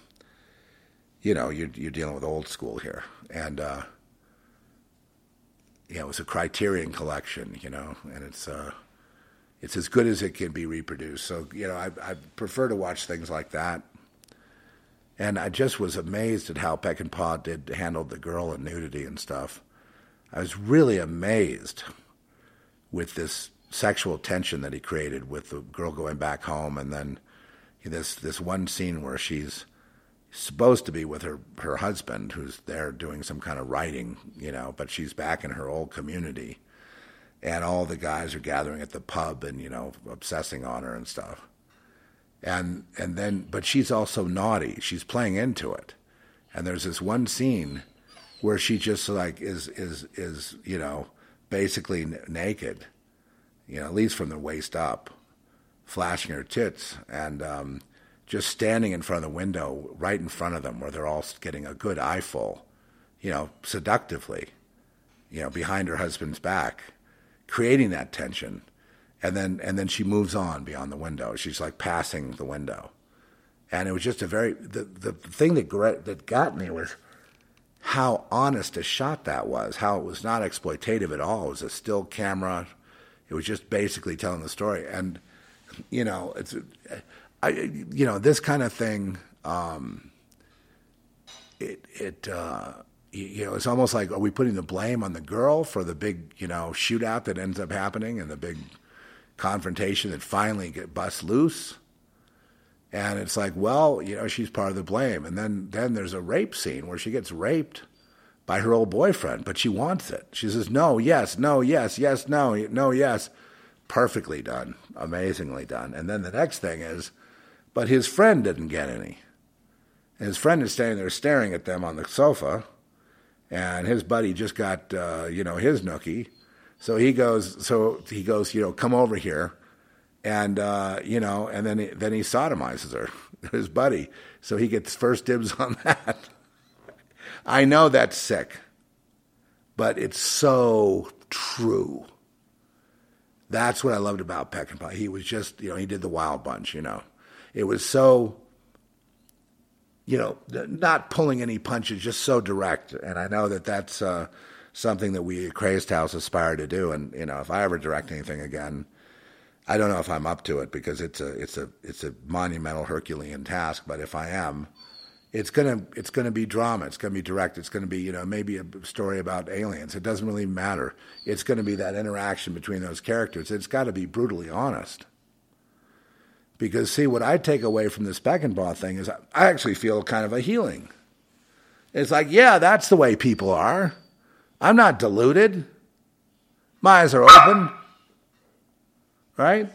you know you're you're dealing with old school here, and uh, you know, it's a Criterion collection, you know, and it's uh, it's as good as it can be reproduced. So you know, I, I prefer to watch things like that. And I just was amazed at how Peckinpah did handle the girl and nudity and stuff. I was really amazed with this sexual tension that he created with the girl going back home, and then this this one scene where she's supposed to be with her her husband who's there doing some kind of writing, you know, but she's back in her old community. And all the guys are gathering at the pub and, you know, obsessing on her and stuff. And and then but she's also naughty. She's playing into it. And there's this one scene where she just like is is is, you know, basically n- naked, you know, at least from the waist up, flashing her tits and um just standing in front of the window, right in front of them, where they're all getting a good eyeful, you know, seductively, you know, behind her husband's back, creating that tension, and then and then she moves on beyond the window. She's like passing the window, and it was just a very the the thing that that got me was how honest a shot that was. How it was not exploitative at all. It was a still camera. It was just basically telling the story, and you know, it's I, you know, this kind of thing, um, it, it, uh, you know, it's almost like, are we putting the blame on the girl for the big, you know, shootout that ends up happening and the big confrontation that finally get busts loose? And it's like, well, you know, she's part of the blame. And then, then there's a rape scene where she gets raped by her old boyfriend, but she wants it. She says, no, yes, no, yes, yes, no, no, yes. Perfectly done, amazingly done. And then the next thing is, but his friend didn't get any. And his friend is standing there staring at them on the sofa, and his buddy just got, uh, you know, his nookie. So he goes, so he goes, you know, come over here, and uh, you know, and then he, then he sodomizes her, his buddy. So he gets first dibs on that. I know that's sick, but it's so true. That's what I loved about Peckinpah. He was just, you know, he did the Wild Bunch. You know, it was so you know, not pulling any punches, just so direct. And I know that that's uh, something that we at Crazed House aspire to do. And you know, if I ever direct anything again, I don't know if I'm up to it because it's a it's a it's a monumental Herculean task. But if I am, it's gonna it's gonna be drama. It's gonna be direct. It's gonna be you know maybe a story about aliens. It doesn't really matter. It's gonna be that interaction between those characters. It's got to be brutally honest. Because see, what I take away from this Peckinpah thing is I actually feel kind of a healing. It's like, yeah, that's the way people are. I'm not deluded. My eyes are open. Right?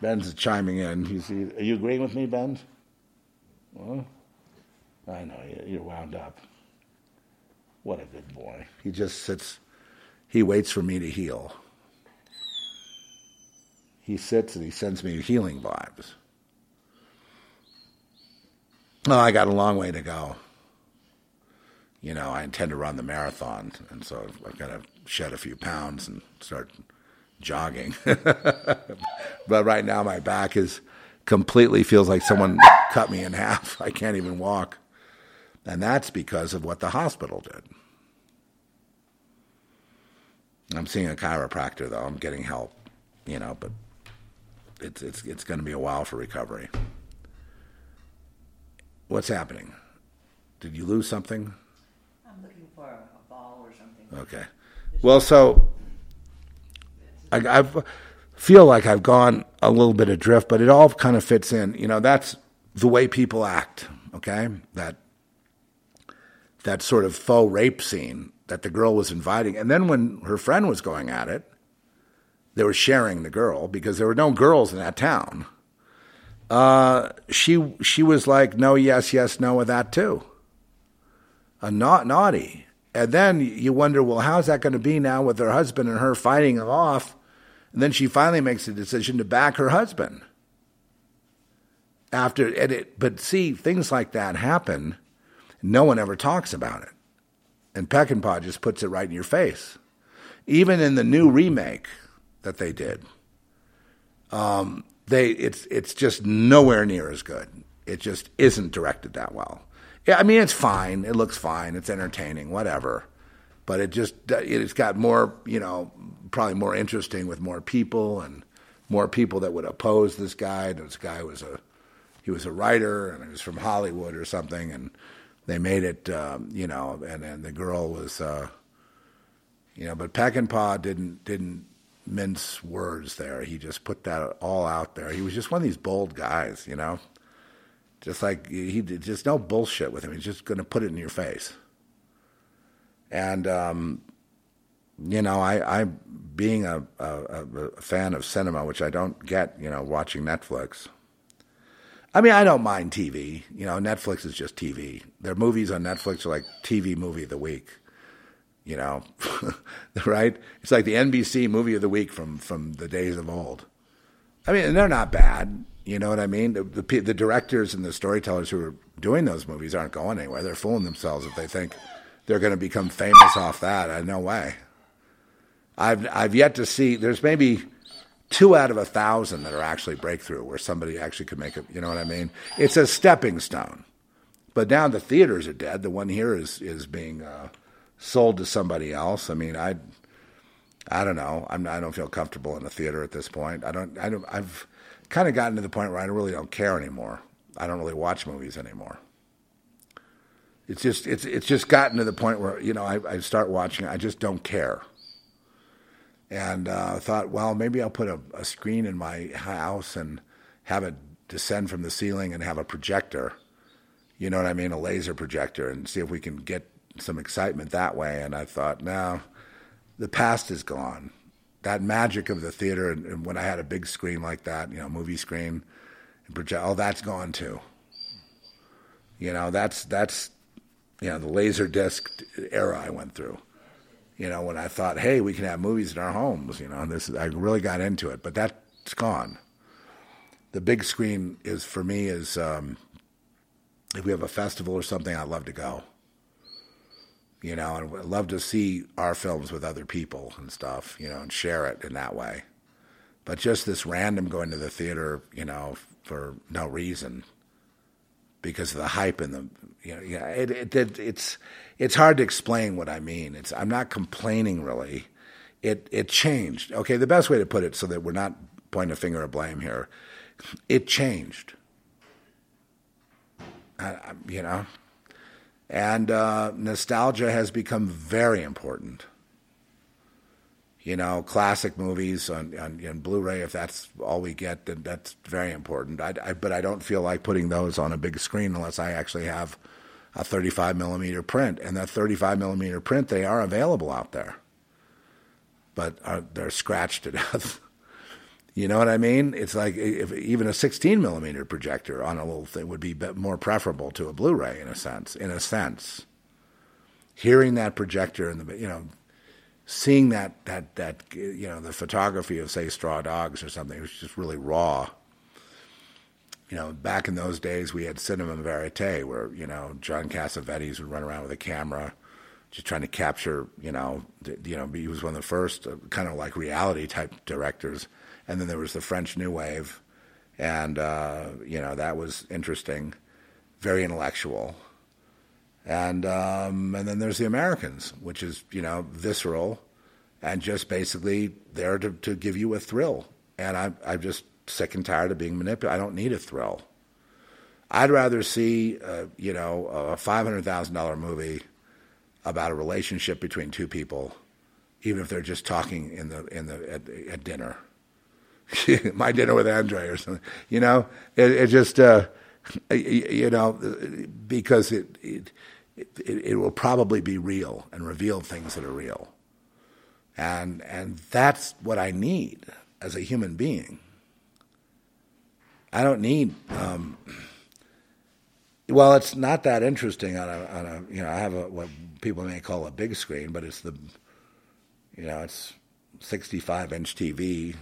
Ben's chiming in. He's, are you agreeing with me, Ben? Well, I know, you're wound up. What a good boy. He just sits, he waits for me to heal he sits and he sends me healing vibes. Oh, I got a long way to go. You know, I intend to run the marathon, and so I've got to shed a few pounds and start jogging. but right now, my back is completely feels like someone cut me in half. I can't even walk. And that's because of what the hospital did. I'm seeing a chiropractor, though. I'm getting help, you know, but it's it's it's going to be a while for recovery. What's happening? Did you lose something? I'm looking for a, ball or something. Okay. Well, so I I've, feel like I've gone a little bit adrift, but it all kind of fits in. You know, that's the way people act. Okay, that that sort of faux rape scene that the girl was inviting, and then when her friend was going at it, they were sharing the girl because there were no girls in that town. Uh, she she was like no, yes, yes, no with that too. A not naughty, and then you wonder, well, how's that going to be now with her husband and her fighting him off? And then she finally makes a decision to back her husband. After and it, but see, things like that happen. No one ever talks about it, and Peckinpah just puts it right in your face. Even in the new remake, that they did. Um, they it's it's just nowhere near as good. It just isn't directed that well. Yeah, I mean it's fine. It looks fine. It's entertaining, whatever. But it just it's got more, you know, probably more interesting with more people and more people that would oppose this guy. This guy was a he was a writer and he was from Hollywood or something, and they made it, um, you know, and and the girl was, uh, you know, but Peckinpah didn't didn't mince words there. He just put that all out there. He was just one of these bold guys, you know. Just like he just no bullshit with him. He's just going to put it in your face. And um, you know, I, I being a, a, a fan of cinema, which I don't get, you know, watching Netflix. I mean, I don't mind TV. You know, Netflix is just TV. Their movies on Netflix are like TV movie of the week you know, right? It's like the NBC movie of the week from from the days of old. I mean, they're not bad. You know what I mean? The, the, the directors and the storytellers who are doing those movies aren't going anywhere. They're fooling themselves if they think they're going to become famous off that. Uh, no way. I've I've yet to see. There's maybe two out of a thousand that are actually breakthrough, where somebody actually could make it. You know what I mean? It's a stepping stone. But now the theaters are dead. The one here is is being uh, sold to somebody else. I mean, I, I don't know. I'm, I don't feel comfortable in the theater at this point. I don't. I don't I've kind of gotten to the point where I really don't care anymore. I don't really watch movies anymore. It's just it's it's just gotten to the point where you know I, I start watching. I just don't care. And uh, I thought, well, maybe I'll put a, a screen in my house and have it descend from the ceiling and have a projector. You know what I mean? A laser projector, and see if we can get some excitement that way. And I thought, now the past is gone. That magic of the theater, and, and when I had a big screen like that, you know, movie screen, and project, oh, that's gone too. You know, that's that's you know the laser disc era I went through. You know, when I thought, hey, we can have movies in our homes. You know, and this I really got into it, but that's gone. The big screen is for me is um, if we have a festival or something, I'd love to go. You know, and love to see our films with other people and stuff. You know, and share it in that way. But just this random going to the theater, you know, for no reason, because of the hype and the you know yeah it, it, it, it's it's hard to explain what I mean. It's I'm not complaining really. It it changed. Okay, the best way to put it so that we're not pointing a finger of blame here. It changed. I, I, you know, and uh, nostalgia has become very important you know, classic movies on, on, on, Blu-ray. If that's all we get, then that's very important. I, I, but I don't feel like putting those on a big screen unless I actually have a 35 millimeter print. And that 35 millimeter print, they are available out there, but are, they're scratched to death. You know what I mean? It's like if, even a 16 millimeter projector on a little thing would be more preferable to a Blu-ray in a sense. In a sense, hearing that projector in the you know seeing that that that you know the photography of say Straw Dogs or something it was just really raw. You know, back in those days, we had cinema verite, where you know John Cassavetes would run around with a camera, just trying to capture. You know, you know, he was one of the first uh, kind of like reality type directors, and then there was the French New Wave, and uh, you know that was interesting, very intellectual and um, and then there's the Americans, which is you know visceral, and just basically there to, to give you a thrill. And I, I'm just sick and tired of being manipulated. I don't need a thrill. I'd rather see uh, you know a five hundred thousand dollar movie about a relationship between two people, even if they're just talking in the in the at, at dinner. My dinner with Andre or something. You know, it, it just uh, you know because it, it it, it, will probably be real and reveal things that are real. And, and that's what I need as a human being. I don't need, um, well, it's not that interesting on a, on a, you know, I have a, what people may call a big screen, but it's the, you know, it's 65 inch TV.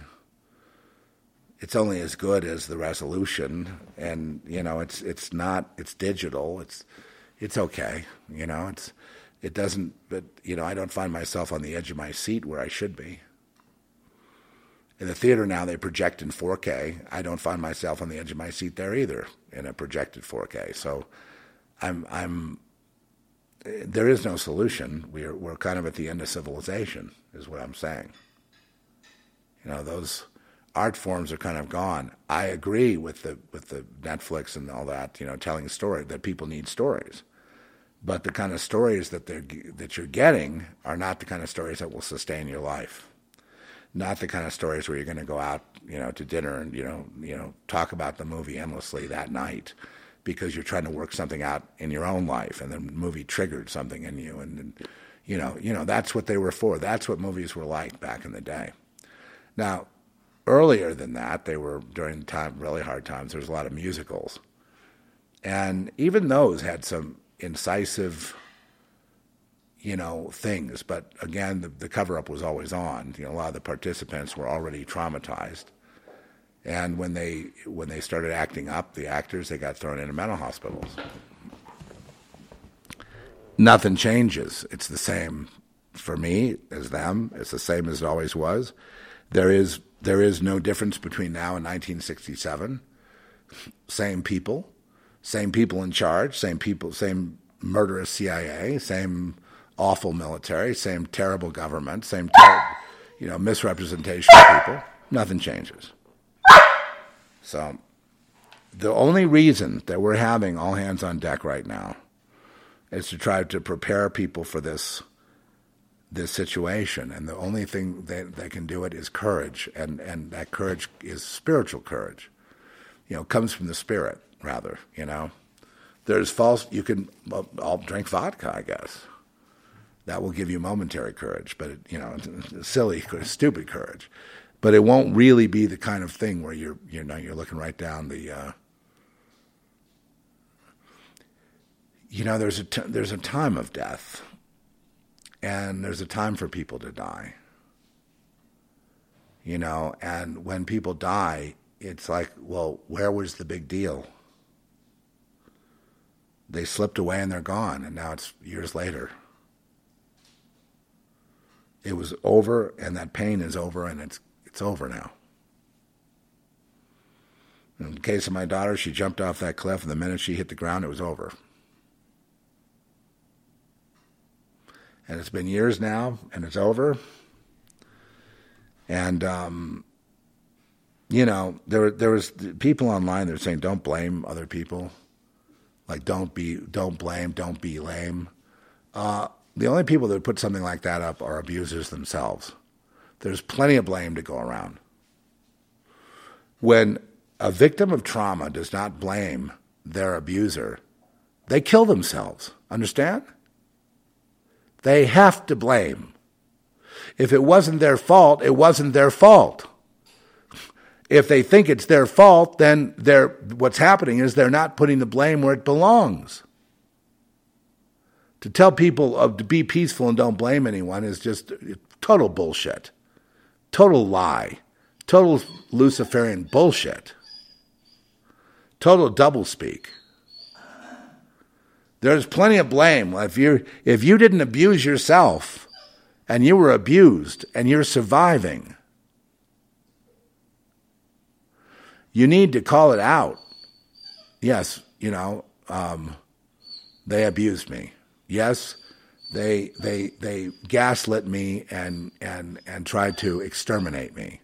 It's only as good as the resolution, and you know, it's it's not. It's digital. It's it's okay. You know, it's it doesn't. But you know, I don't find myself on the edge of my seat where I should be. In the theater now, they project in 4K. I don't find myself on the edge of my seat there either in a projected 4K. So, I'm I'm. There is no solution. We're we're kind of at the end of civilization, is what I'm saying. You know, those art forms are kind of gone. I agree with the with the Netflix and all that, you know, telling a story that people need stories. But the kind of stories that they're that you're getting are not the kind of stories that will sustain your life. Not the kind of stories where you're going to go out, you know, to dinner and you know, you know, talk about the movie endlessly that night because you're trying to work something out in your own life and the movie triggered something in you and, and you know, you know, that's what they were for. That's what movies were like back in the day. Now, earlier than that, they were during time really hard times. There was a lot of musicals, and even those had some incisive, you know, things. But again, the, the cover up was always on. You know, a lot of the participants were already traumatized, and when they when they started acting up, the actors they got thrown into mental hospitals. Nothing changes. It's the same for me as them. It's the same as it always was. There is there is no difference between now and 1967. Same people, same people in charge, same people, same murderous CIA, same awful military, same terrible government, same ter- you know misrepresentation of people. Nothing changes. So the only reason that we're having all hands on deck right now is to try to prepare people for this this situation. And the only thing that, that can do it is courage. And, and that courage is spiritual courage. You know, comes from the spirit, rather, you know. There's false, you can, well, I'll drink vodka, I guess. That will give you momentary courage, but, it, you know, silly, stupid courage. But it won't really be the kind of thing where you're, you know, you're looking right down the, uh, you know, there's a t- there's a time of death and there's a time for people to die. You know, and when people die, it's like, well, where was the big deal? They slipped away and they're gone, and now it's years later. It was over, and that pain is over, and it's it's over now. In the case of my daughter, she jumped off that cliff, and the minute she hit the ground, it was over. And it's been years now, and it's over. And um, you know, there there was people online that were saying, "Don't blame other people." Like, don't be, don't blame, don't be lame. Uh, the only people that would put something like that up are abusers themselves. There's plenty of blame to go around. When a victim of trauma does not blame their abuser, they kill themselves. Understand? They have to blame. If it wasn't their fault, it wasn't their fault. If they think it's their fault, then they're, what's happening is they're not putting the blame where it belongs. To tell people of, to be peaceful and don't blame anyone is just total bullshit, total lie, total Luciferian bullshit, total doublespeak. There's plenty of blame. If you if you didn't abuse yourself, and you were abused, and you're surviving you need to call it out. Yes, you know, um, they abused me. Yes, they they they gaslit me and and and tried to exterminate me.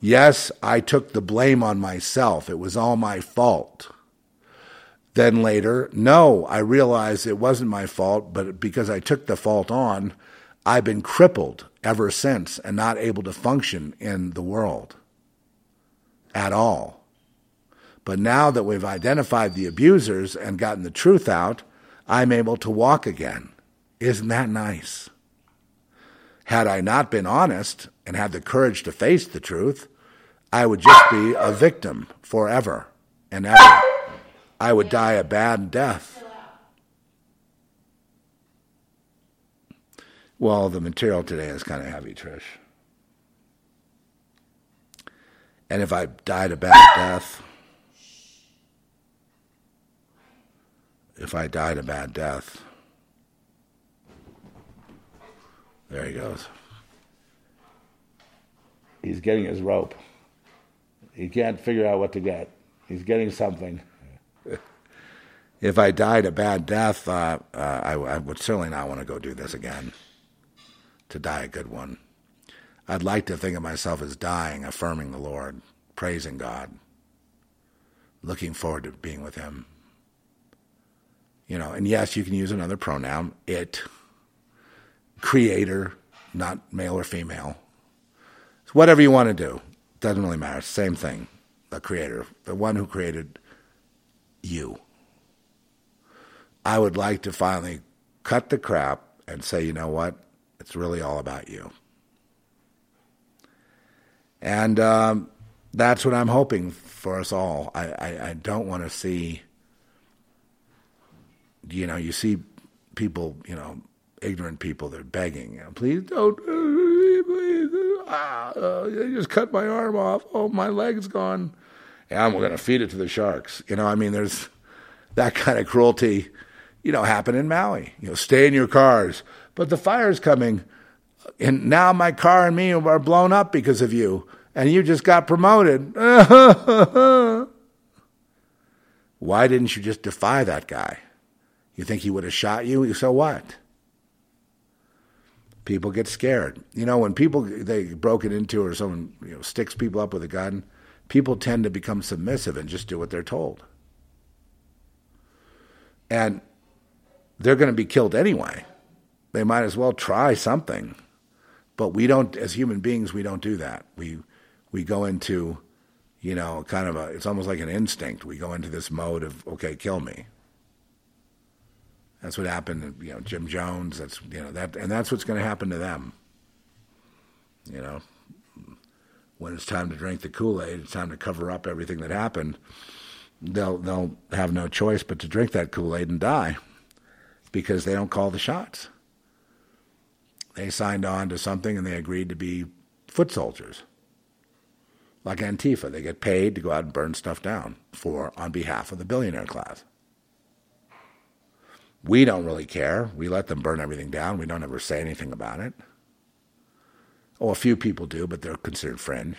Yes, I took the blame on myself. It was all my fault. Then later, no, I realized it wasn't my fault, but because I took the fault on, I've been crippled ever since and not able to function in the world at all. But now that we've identified the abusers and gotten the truth out, I'm able to walk again. Isn't that nice? Had I not been honest and had the courage to face the truth, I would just be a victim forever and ever. I would die a bad death. Well, the material today is kind of heavy, Trish. And if I died a bad death, if I died a bad death, there he goes. He's getting his rope. He can't figure out what to get. He's getting something. If I died a bad death, uh, uh, I, I would certainly not want to go do this again. To die a good one. I'd like to think of myself as dying, affirming the Lord, praising God, looking forward to being with Him. You know, and yes, you can use another pronoun, it, creator, not male or female. Whatever you want to do, doesn't really matter. Same thing. The creator, the one who created you. I would like to finally cut the crap and say, you know what? It's really all about you. And um, that's what I'm hoping for us all. I, I, I don't want to see, you know, you see people, you know, ignorant people, they're begging, you know, please don't, please, ah, uh, just cut my arm off. Oh, my leg's gone. And we're going to feed it to the sharks. You know, I mean, there's that kind of cruelty, you know, happen in Maui. You know, stay in your cars. But the fire's coming and now my car and me are blown up because of you, and you just got promoted. Why didn't you just defy that guy? You think he would have shot you? So what? People get scared. You know, when people they broken into or someone you know sticks people up with a gun, people tend to become submissive and just do what they're told. And they're going to be killed anyway. They might as well try something. But we don't, as human beings, we don't do that. We we go into, you know, kind of a. It's almost like an instinct. We go into this mode of okay, kill me. That's what happened. To, you know, Jim Jones. That's you know that, and that's what's going to happen to them. You know, when it's time to drink the Kool Aid, it's time to cover up everything that happened. They'll they'll have no choice but to drink that Kool Aid and die, because they don't call the shots. They signed on to something and they agreed to be foot soldiers. Like Antifa, they get paid to go out and burn stuff down for on behalf of the billionaire class. We don't really care. We let them burn everything down. We don't ever say anything about it. Oh, a few people do, but they're considered fringe.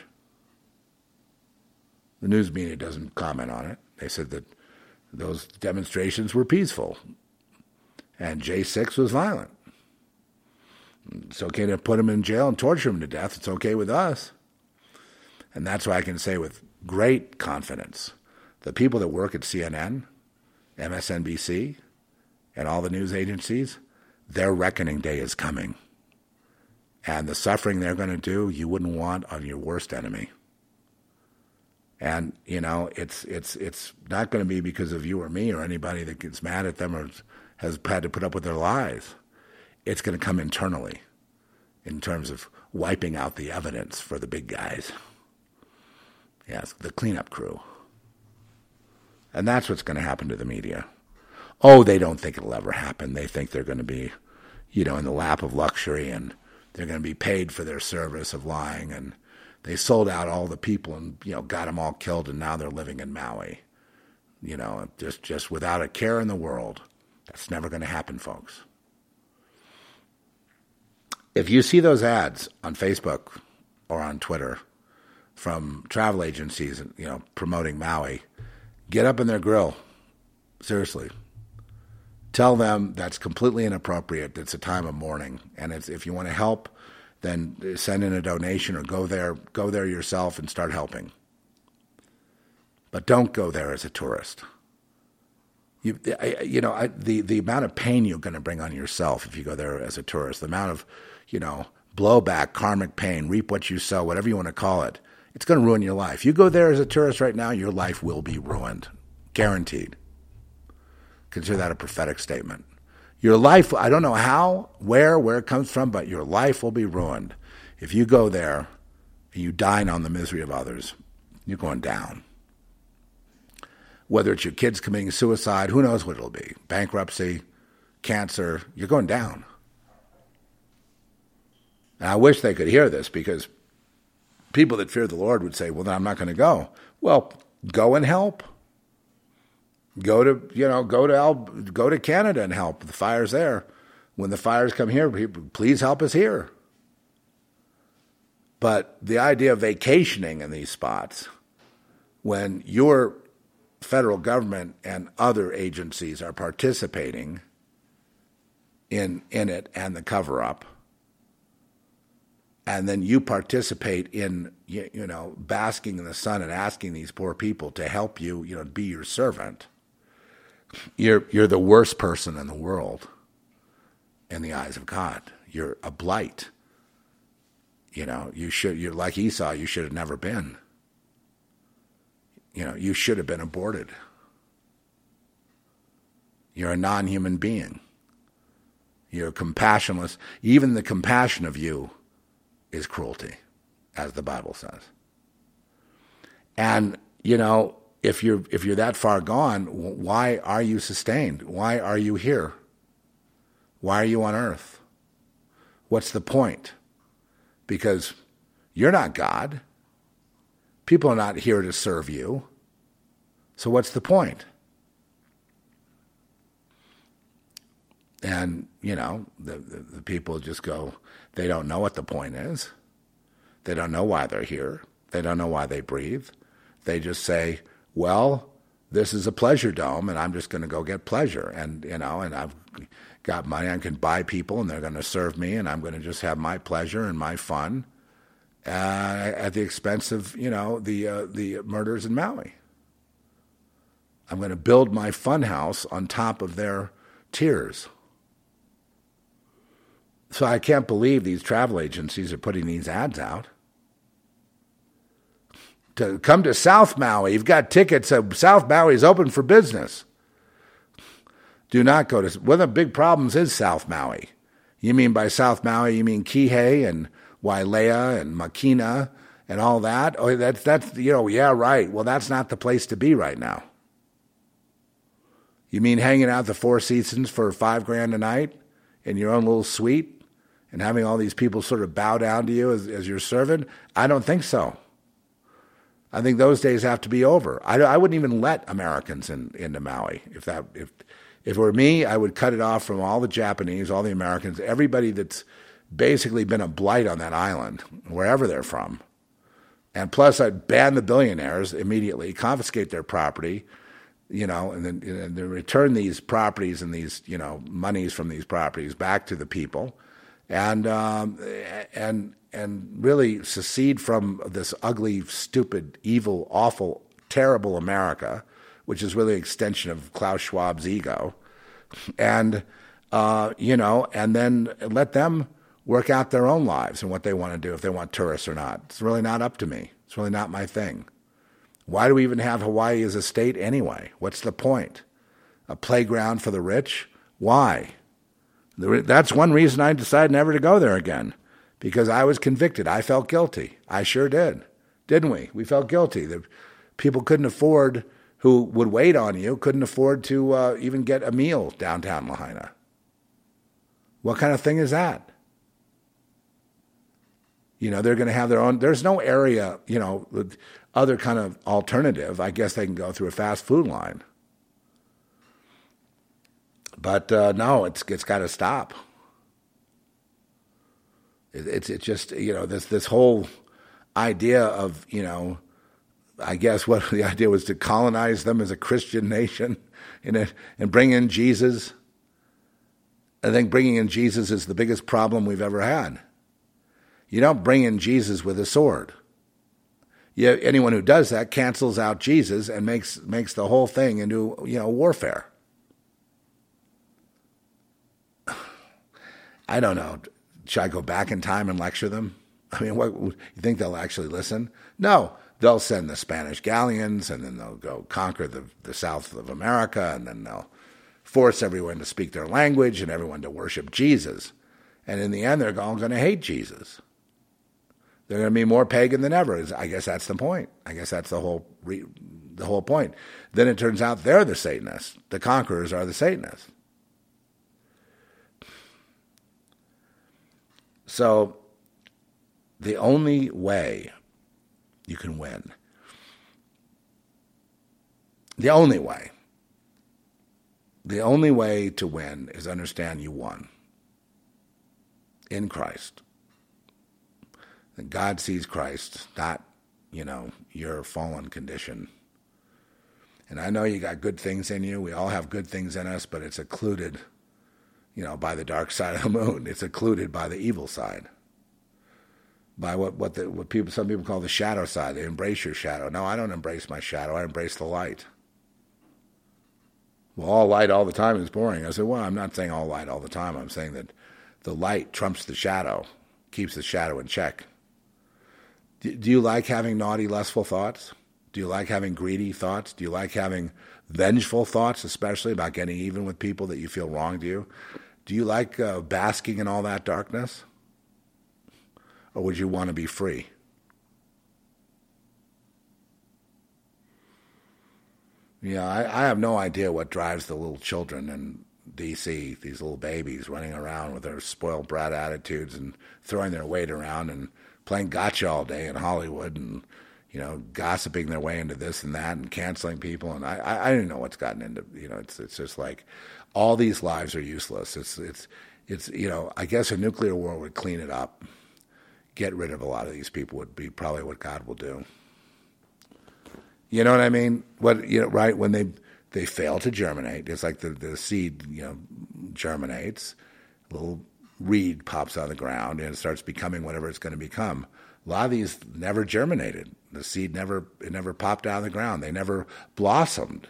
The news media doesn't comment on it. They said that those demonstrations were peaceful and J6 was violent. It's okay to put him in jail and torture him to death. It's okay with us. And that's why I can say with great confidence the people that work at CNN, MSNBC, and all the news agencies, their reckoning day is coming. And the suffering they're going to do, you wouldn't want on your worst enemy. And you know, it's it's it's not going to be because of you or me or anybody that gets mad at them or has had to put up with their lies. It's going to come internally, in terms of wiping out the evidence for the big guys. Yes, the cleanup crew. And that's what's going to happen to the media. Oh, they don't think it'll ever happen. They think they're going to be, you know, in the lap of luxury and they're going to be paid for their service of lying and they sold out all the people and you know got them all killed and now they're living in Maui. You know, just just without a care in the world. That's never going to happen, folks. If you see those ads on Facebook or on Twitter from travel agencies, you know, promoting Maui, get up in their grill. Seriously. Tell them that's completely inappropriate. It's a time of mourning, and if you want to help, then send in a donation or go there, go there yourself and start helping. But don't go there as a tourist. You, you know, I, the the amount of pain you're going to bring on yourself if you go there as a tourist, the amount of, you know, blowback, karmic pain, reap what you sow, whatever you want to call it, it's going to ruin your life. You go there as a tourist right now, your life will be ruined, guaranteed. Consider that a prophetic statement. Your life, I don't know how, where, where it comes from, but your life will be ruined. If you go there and you dine on the misery of others, you're going down. Whether it's your kids committing suicide, who knows what it'll be bankruptcy, cancer, you're going down. And I wish they could hear this because people that fear the Lord would say, well, then I'm not going to go. Well, go and help. Go to you know go to go to Canada and help. The fire's there. When the fires come here, please help us here. But the idea of vacationing in these spots, when your federal government and other agencies are participating in in it and the cover up, and then you participate in you, you know basking in the sun and asking these poor people to help you, you know, be your servant you're you're the worst person in the world in the eyes of God. You're a blight. You know, you should you're like Esau, you should have never been. You know, you should have been aborted. You're a non human being. You're compassionless. Even the compassion of you is cruelty, as the Bible says. And, you know, if you're if you're that far gone, why are you sustained? Why are you here? Why are you on earth? What's the point? Because you're not God. People are not here to serve you. So what's the point? And, you know, the, the, the, people just go, they don't know what the point is. They don't know why they're here. They don't know why they breathe. They just say, well, this is a pleasure dome, and I'm just going to go get pleasure, and you know, and I've got money, I can buy people, and they're going to serve me, and I'm going to just have my pleasure and my fun uh, at the expense of you know the uh, the murders in Maui. I'm going to build my fun house on top of their tears. So I can't believe these travel agencies are putting these ads out to come to South Maui. You've got tickets. Uh, South Maui is open for business. Do not go to. One of the big problems is South Maui. You mean by South Maui, you mean Kihei and Wailea and Makena and all that? Oh, that's that's you know, yeah, right. Well, that's not the place to be right now. You mean hanging out the Four Seasons for five grand a night in your own little suite and having all these people sort of bow down to you as, as your servant? I don't think so. I think those days have to be over. I, I wouldn't even let Americans in, into Maui. If that if if it were me, I would cut it off from all the Japanese, all the Americans, everybody that's basically been a blight on that island, wherever they're from. And plus, I'd ban the billionaires immediately, confiscate their property, you know, and then, and then return these properties and these, you know, monies from these properties back to the people, and um, and and really secede from this ugly, stupid, evil, awful, terrible America, which is really an extension of Klaus Schwab's ego, and uh, you know, and then let them work out their own lives and what they want to do if they want tourists or not. It's really not up to me. It's really not my thing. Why do we even have Hawaii as a state anyway? What's the point? A playground for the rich? Why? That's one reason I decided never to go there again because I was convicted. I felt guilty. I sure did. Didn't we? We felt guilty. The people couldn't afford, who would wait on you, couldn't afford to uh, even get a meal downtown Lahaina. What kind of thing is that? You know, they're going to have their own. There's no area, you know, other kind of alternative. I guess they can go through a fast food line. But uh, no, it's it's got to stop. It, it's it's just you know this this whole idea of you know, I guess what the idea was to colonize them as a Christian nation, in it, and bring in Jesus. I think bringing in Jesus is the biggest problem we've ever had. You don't bring in Jesus with a sword. You, anyone who does that cancels out Jesus and makes makes the whole thing into you know warfare. I don't know. Should I go back in time and lecture them? I mean, what you think they'll actually listen? No, they'll send the Spanish galleons, and then they'll go conquer the the south of America, and then they'll force everyone to speak their language and everyone to worship Jesus. And in the end, they're all going to hate Jesus. They're going to be more pagan than ever. I guess that's the point. I guess that's the whole re, the whole point. Then it turns out they're the Satanists. The conquerors are the Satanists. So the only way you can win, the only way, the only way to win is understand you won in Christ. That God sees Christ, not, you know, your fallen condition. And I know you got good things in you. We all have good things in us, but it's occluded, you know, by the dark side of the moon. It's occluded by the evil side. By what what the, what people some people call the shadow side. They embrace your shadow. No, I don't embrace my shadow. I embrace the light. Well, all light all the time is boring. I said, well, I'm not saying all light all the time. I'm saying that the light trumps the shadow, keeps the shadow in check. Do you like having naughty, lustful thoughts? Do you like having greedy thoughts? Do you like having vengeful thoughts, especially about getting even with people that you feel wronged you? Do you like uh, basking in all that darkness? Or would you want to be free? Yeah, I, I have no idea what drives the little children in D.C., these little babies running around with their spoiled brat attitudes and throwing their weight around and playing gotcha all day in Hollywood and you know gossiping their way into this and that and canceling people and I I, I don't know what's gotten into you know it's it's just like all these lives are useless. It's it's it's you know I guess a nuclear war would clean it up, get rid of a lot of these people would be probably what God will do. You know what I mean? What you know right when they they fail to germinate, it's like the the seed you know germinates, little reed pops out of the ground and starts becoming whatever it's going to become. A lot of these never germinated. The seed never it never popped out of the ground. They never blossomed.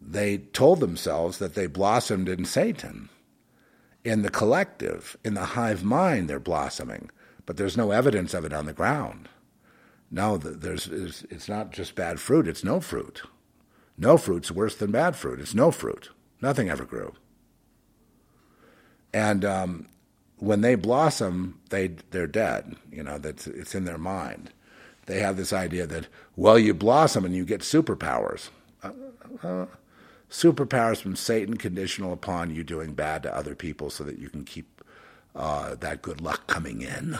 They told themselves that they blossomed in Satan. In the collective, in the hive mind, they're blossoming, but there's no evidence of it on the ground. No, there's, it's not just bad fruit, it's no fruit. No fruit's worse than bad fruit. It's no fruit. Nothing ever grew. And um, when they blossom, they they're dead. You know, that's it's in their mind. They have this idea that well, you blossom and you get superpowers. Uh, uh, superpowers from Satan, conditional upon you doing bad to other people, so that you can keep uh, that good luck coming in.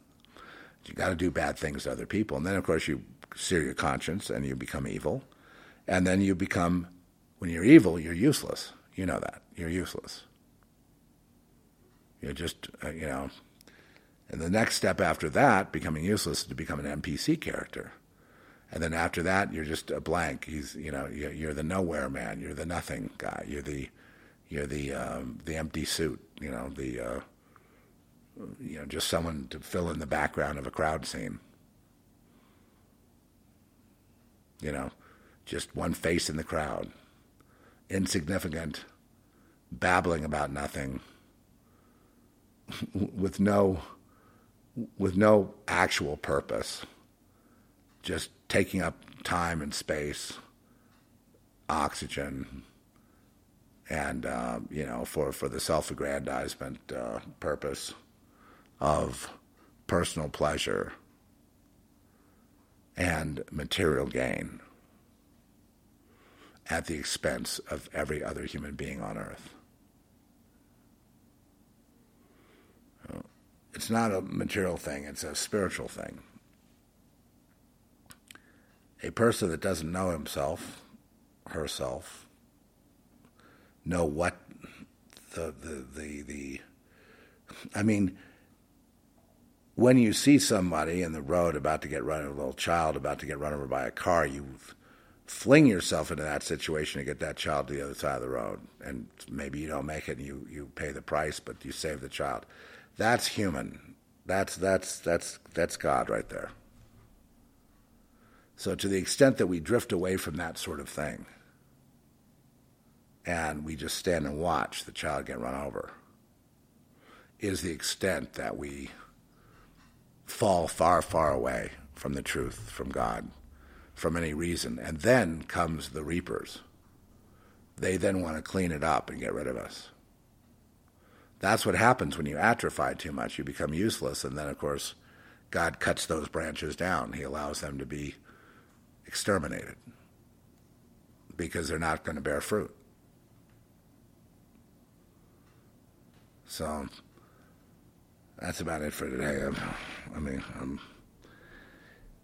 you got to do bad things to other people, and then of course you sear your conscience and you become evil, and then you become when you're evil, you're useless. You know that you're useless. You're just uh, you know, and the next step after that, becoming useless, is to become an NPC character. And then after that, you're just a blank. He's, you know, you're, you're the nowhere man. You're the nothing guy. You're the, you're the, um, the empty suit. You know, the, uh, you know, just someone to fill in the background of a crowd scene. You know, just one face in the crowd, insignificant, babbling about nothing, with no, with no actual purpose, just taking up time and space, oxygen, and uh, you know, for for the self-aggrandizement uh, purpose of personal pleasure and material gain at the expense of every other human being on earth. It's not a material thing, it's a spiritual thing. A person that doesn't know himself, herself, know what the, the, the, the I mean, when you see somebody in the road about to get run over, a little child about to get run over by a car, you fling yourself into that situation to get that child to the other side of the road. And maybe you don't make it and you, you pay the price, but you save the child. That's human. That's, that's, that's, that's God right there. So, to the extent that we drift away from that sort of thing and we just stand and watch the child get run over, is the extent that we fall far, far away from the truth, from God, from any reason. And then comes the reapers. They then want to clean it up and get rid of us. That's what happens when you atrophy too much. You become useless. And then, of course, God cuts those branches down. He allows them to be exterminated because they're not going to bear fruit. So that's about it for today. I'm, I mean, I'm,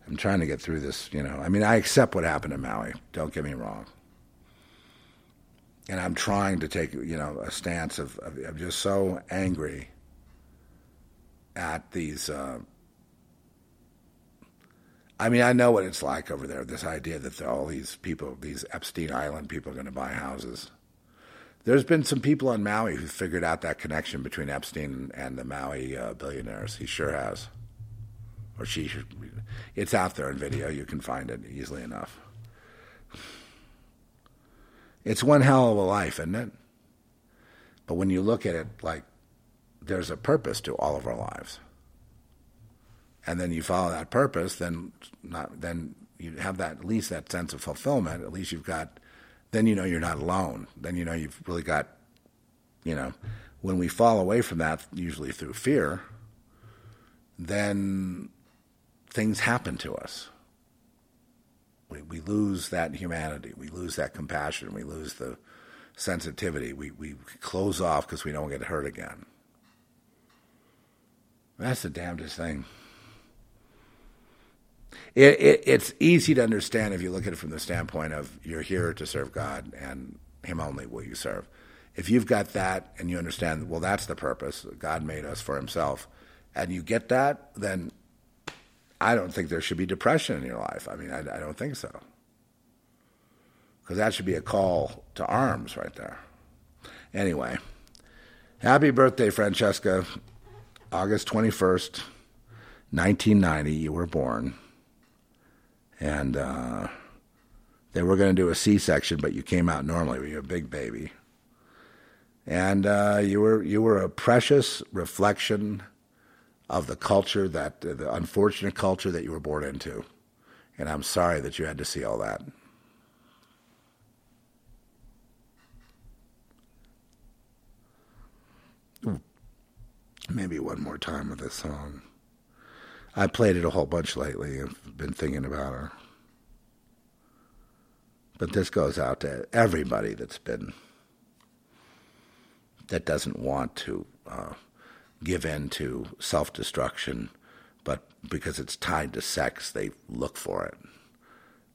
I'm trying to get through this. You know, I mean, I accept what happened in Maui. Don't get me wrong. And I'm trying to take, you know, a stance of, of I'm just so angry at these. Uh, I mean, I know what it's like over there. This idea that all these people, these Epstein Island people, are going to buy houses. There's been some people on Maui who figured out that connection between Epstein and the Maui uh, billionaires. He sure has. Or she. It's out there in video. You can find it easily enough. It's one hell of a life, isn't it? But when you look at it like there's a purpose to all of our lives. And then you follow that purpose, then not then you have that at least that sense of fulfillment. At least you've got then you know you're not alone. Then you know you've really got, you know, when we fall away from that, usually through fear, then things happen to us. We, we lose that humanity. We lose that compassion. We lose the sensitivity. We, we close off because we don't get hurt again. That's the damnedest thing. It, it, it's easy to understand if you look at it from the standpoint of you're here to serve God and Him only will you serve. If you've got that and you understand, well, that's the purpose. God made us for Himself, and you get that, then I don't think there should be depression in your life. I mean, I, I don't think so. Because that should be a call to arms right there. Anyway, happy birthday, Francesca. August 21st, 1990, you were born and uh, they were going to do a C-section, but you came out normally. You're a big baby, and uh, you were you were a precious reflection of the culture that the unfortunate culture that you were born into, and I'm sorry that you had to see all that. Maybe one more time with this song. I played it a whole bunch lately. I've been thinking about her. But this goes out to everybody that's been, that doesn't want to uh, give in to self destruction, but because it's tied to sex, they look for it.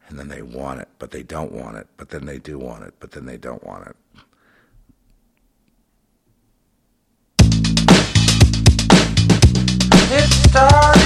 And then they want it, but they don't want it, but then they do want it, but then they don't want it. It starts.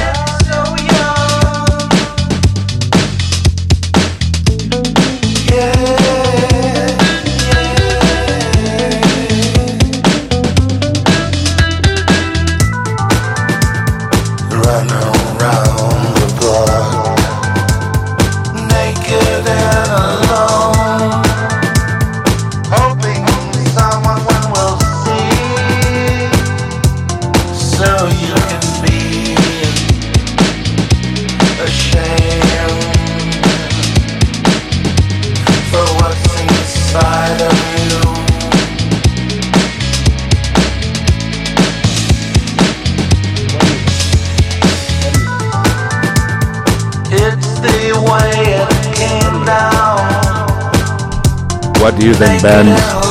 Ben.